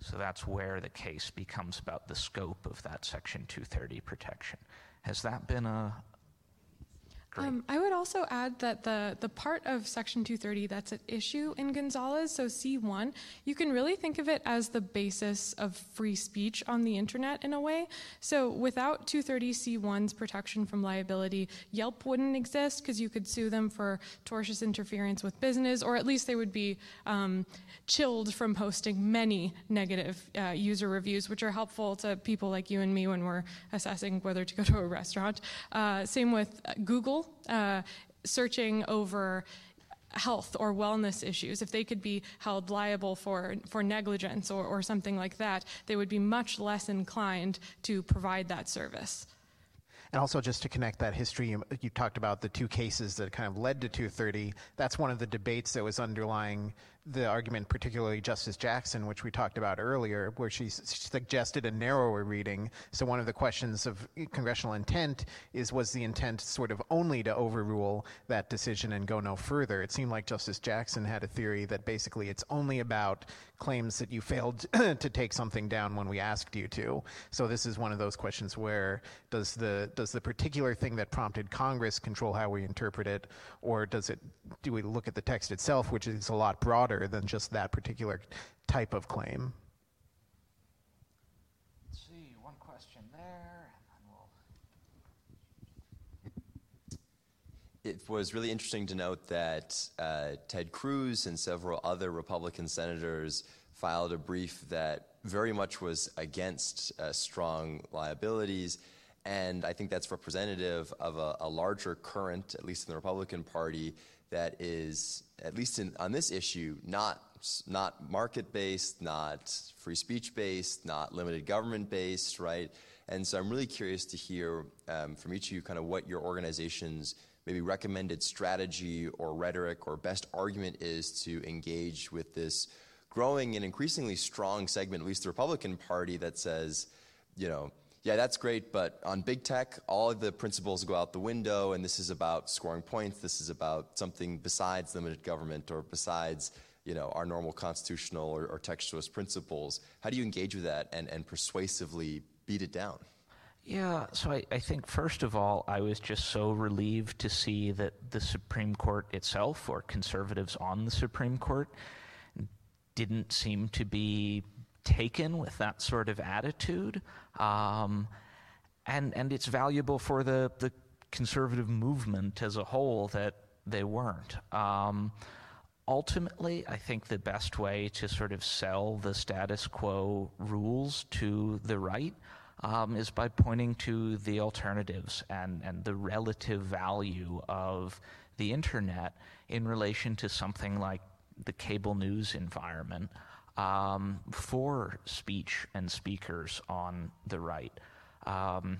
So that's where the case becomes about the scope of that Section 230 protection. Has that been a, um, I would also add that the, the part of Section 230 that's at issue in Gonzalez, so C1, you can really think of it as the basis of free speech on the internet in a way. So without 230 C1's protection from liability, Yelp wouldn't exist because you could sue them for tortious interference with business, or at least they would be um, chilled from posting many negative uh, user reviews, which are helpful to people like you and me when we're assessing whether to go to a restaurant. Uh, same with Google uh, searching over health or wellness issues, if they could be held liable for, for negligence or, or something like that, they would be much less inclined to provide that service. And also, just to connect that history, you, you, talked about the two cases that kind of led to 230. That's one of the debates that was underlying the argument, particularly Justice Jackson, which we talked about earlier, where she, suggested a narrower reading. So one of the questions of congressional intent is was the intent sort of only to overrule that decision and go no further? It seemed like Justice Jackson had a theory that basically it's only about claims that you failed <clears throat> to take something down when we asked you to. So this is one of those questions where does the does the particular thing that prompted Congress control how we interpret it, or does it do we look at the text itself, which is a lot broader than just that particular type of claim? Let's see, one question there, and then we'll. It was really interesting to note that uh, Ted Cruz and several other Republican senators filed a brief that very much was against uh, strong liabilities. And I think that's representative of a, a larger current, at least in the Republican Party, that is, at least in, on this issue, not, not market based, not free speech based, not limited government based, right? And so I'm really curious to hear um, from each of you kind of what your organization's maybe recommended strategy or rhetoric or best argument is to engage with this growing and increasingly strong segment, at least the Republican Party, that says, you know, yeah, that's great, but on big tech, all of the principles go out the window, and this is about scoring points. This is about something besides limited government or besides, you know, our normal constitutional or, or textualist principles. How do you engage with that and, and persuasively beat it down? Yeah, so I, I think first of all, I was just so relieved to see that the Supreme Court itself, or conservatives on the Supreme Court, didn't seem to be taken with that sort of attitude. Um, and, and it's valuable for the, the conservative movement as a whole that they weren't. Um, ultimately, I think the best way to sort of sell the status quo rules to the right um, is by pointing to the alternatives and, and the relative value of the internet in relation to something like the cable news environment um, for speech and speakers on the right. Um,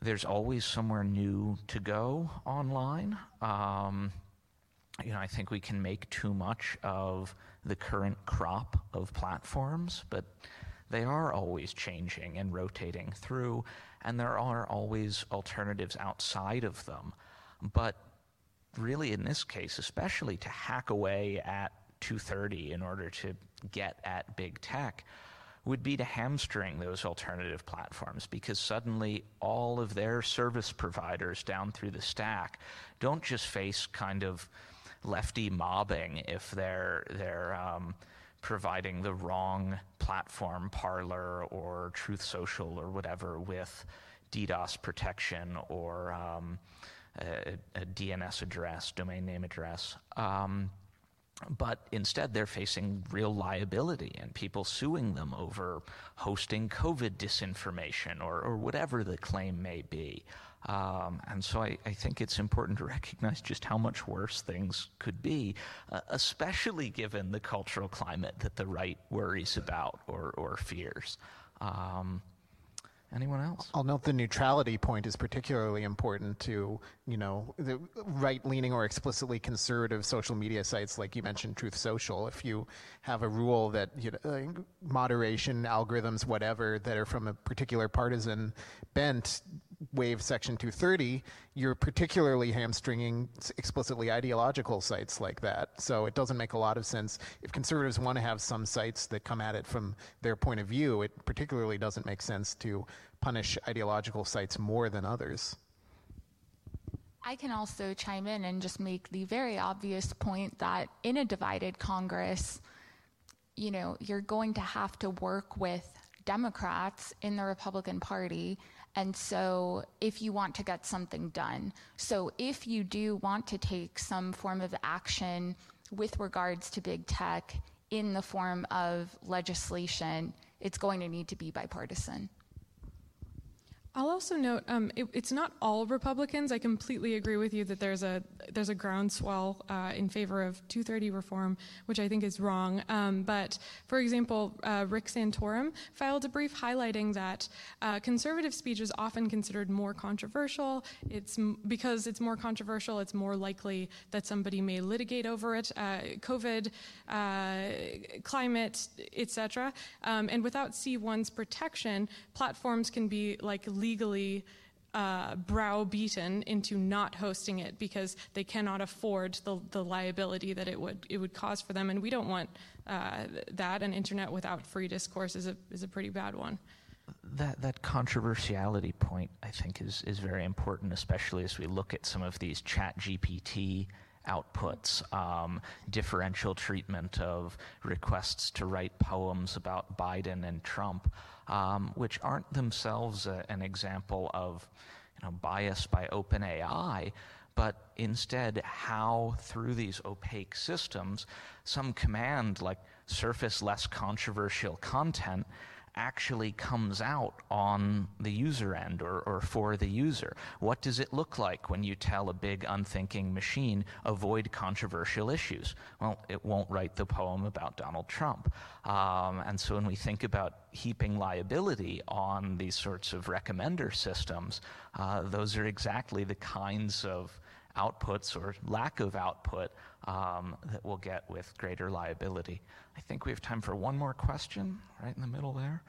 there's always somewhere new to go online. Um, you know, I think we can make too much of the current crop of platforms, but they are always changing and rotating through, and there are always alternatives outside of them. But really, in this case, especially to hack away at 230 in order to get at big tech would be to hamstring those alternative platforms because suddenly all of their service providers down through the stack don't just face kind of lefty mobbing if they're they're um, providing the wrong platform, Parler or Truth Social or whatever, with DDoS protection or um, a, a, DNS address, domain name address. Um, but instead, they're facing real liability and people suing them over hosting COVID disinformation or, or whatever the claim may be. Um, and so I, I, think it's important to recognize just how much worse things could be, uh, especially given the cultural climate that the right worries about or, or fears. Um, Anyone else? I'll note the neutrality point is particularly important to, you know, the right-leaning or explicitly conservative social media sites like you mentioned Truth Social. If you have a rule that you know, moderation algorithms whatever that are from a particular partisan bent waive section 230, you're particularly hamstringing explicitly ideological sites like that. So it doesn't make a lot of sense. If conservatives want to have some sites that come at it from their point of view, it particularly doesn't make sense to punish ideological sites more than others. I can also chime in and just make the very obvious point that in a divided Congress, you know, you're going to have to work with Democrats in the Republican Party and so, if you want to get something done, so if you do want to take some form of action with regards to big tech in the form of legislation, it's going to need to be bipartisan. I'll also note um, it, it's not all Republicans. I completely agree with you that there's a there's a groundswell uh, in favor of 230 reform, which I think is wrong. Um, but for example, uh, Rick Santorum filed a brief highlighting that uh, conservative speech is often considered more controversial. It's m- because it's more controversial. It's more likely that somebody may litigate over it. Uh, COVID, uh, climate, etc. Um, and without C1's protection, platforms can be like legally uh, browbeaten into not hosting it because they cannot afford the, the liability that it would it would cause for them, and we don't want uh, that. An internet without free discourse is a is a pretty bad one. That that controversiality point, I think, is is very important, especially as we look at some of these Chat GPT outputs, um, differential treatment of requests to write poems about Biden and Trump um, which aren't themselves a, an example of you know, bias by OpenAI, but instead how through these opaque systems, some command like surface less controversial content actually comes out on the user end or, or for the user? What does it look like when you tell a big unthinking machine, avoid controversial issues? Well, it won't write the poem about Donald Trump. Um, and so when we think about heaping liability on these sorts of recommender systems, uh, those are exactly the kinds of outputs or lack of output um, that we'll get with greater liability. I think we have time for one more question right in the middle there.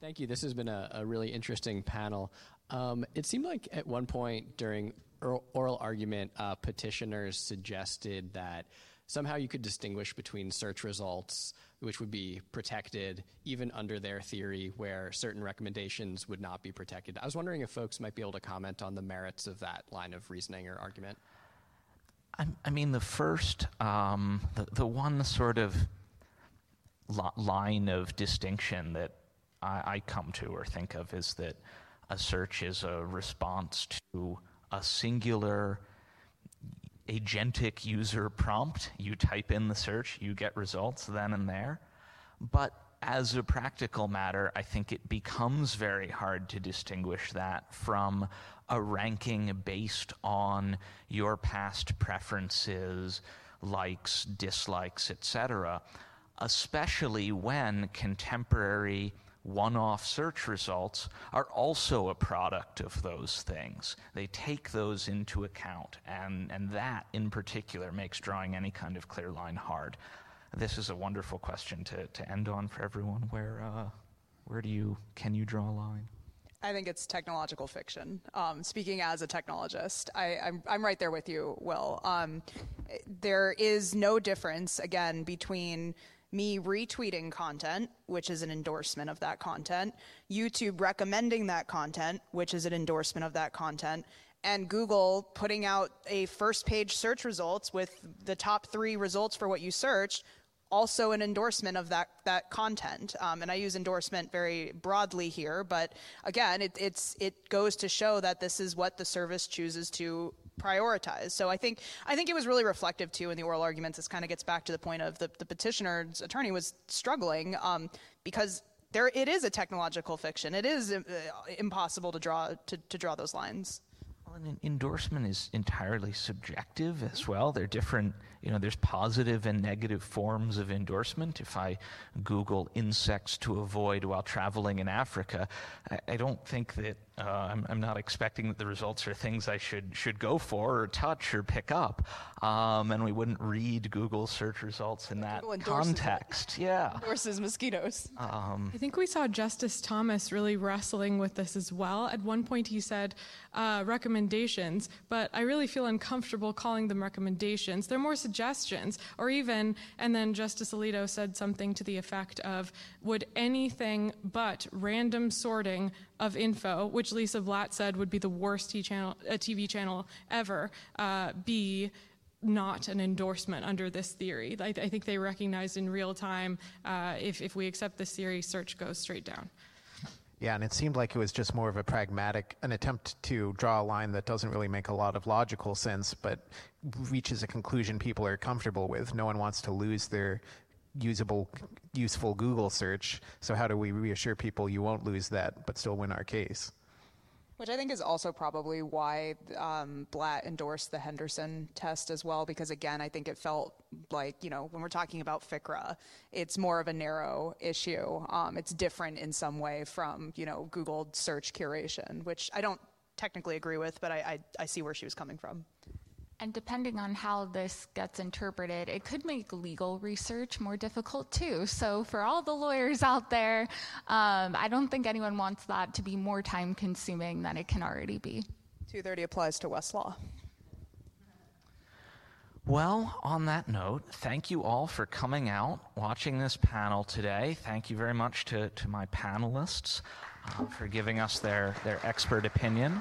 Thank you. This has been a, a really interesting panel. Um, it seemed like at one point during oral argument, uh, petitioners suggested that somehow you could distinguish between search results, which would be protected even under their theory, where certain recommendations would not be protected. I was wondering if folks might be able to comment on the merits of that line of reasoning or argument. I, I mean, the first, um, the, the one sort of line of distinction that I, I come to or think of is that a search is a response to a singular agentic user prompt. You type in the search, you get results then and there. But as a practical matter, I think it becomes very hard to distinguish that from a ranking based on your past preferences, likes, dislikes, etc., especially when contemporary one off search results are also a product of those things. They take those into account, and, and that in particular makes drawing any kind of clear line hard. This is a wonderful question to, to end on for everyone. Where, uh, where do you, can you draw a line? I think it's technological fiction. Um, speaking as a technologist, I, am right there with you, Will. Um, there is no difference, again, between me retweeting content, which is an endorsement of that content, YouTube recommending that content, which is an endorsement of that content, and Google putting out a first page search results with the top three results for what you searched, also an endorsement of that that content. Um, and I use endorsement very broadly here, but again, it, it's it goes to show that this is what the service chooses to prioritize. So I think I think it was really reflective too in the oral arguments. This kind of gets back to the point of the, the petitioner's attorney was struggling um, because there it is a technological fiction. It is uh, impossible to draw to, to draw those lines. Well, endorsement is entirely subjective as well. There are different you know, there's positive and negative forms of endorsement. If I Google insects to avoid while traveling in Africa, I, I don't think that uh, I'm, I'm, not expecting that the results are things I should should go for or touch or pick up. Um, and we wouldn't read Google search results in that context. It. Yeah, endorses mosquitoes. Um, I think we saw Justice Thomas really wrestling with this as well. At one point, he said uh, recommendations, but I really feel uncomfortable calling them recommendations. They're more suggestions, or even, and then Justice Alito said something to the effect of, would anything but random sorting of info, which Lisa Blatt said would be the worst channel, TV channel ever, uh, be not an endorsement under this theory. I, I think they recognized in real time uh, if, if we accept this theory, search goes straight down. Yeah, and it seemed like it was just more of a pragmatic, an attempt to draw a line that doesn't really make a lot of logical sense, but reaches a conclusion people are comfortable with. No one wants to lose their usable, useful Google search. So how do we reassure people you won't lose that, but still win our case? Which I think is also probably why um, Blatt endorsed the Henderson test as well, because again, I think it felt like, you know, when we're talking about FCRA, it's more of a narrow issue. Um, it's different in some way from, you know, Google search curation, which I don't technically agree with, but I, I, I see where she was coming from. And depending on how this gets interpreted, it could make legal research more difficult too. So, for all the lawyers out there, um, I don't think anyone wants that to be more time consuming than it can already be. 230 applies to Westlaw. Well, on that note, thank you all for coming out, watching this panel today. Thank you very much to, to my panelists uh, for giving us their, their expert opinion.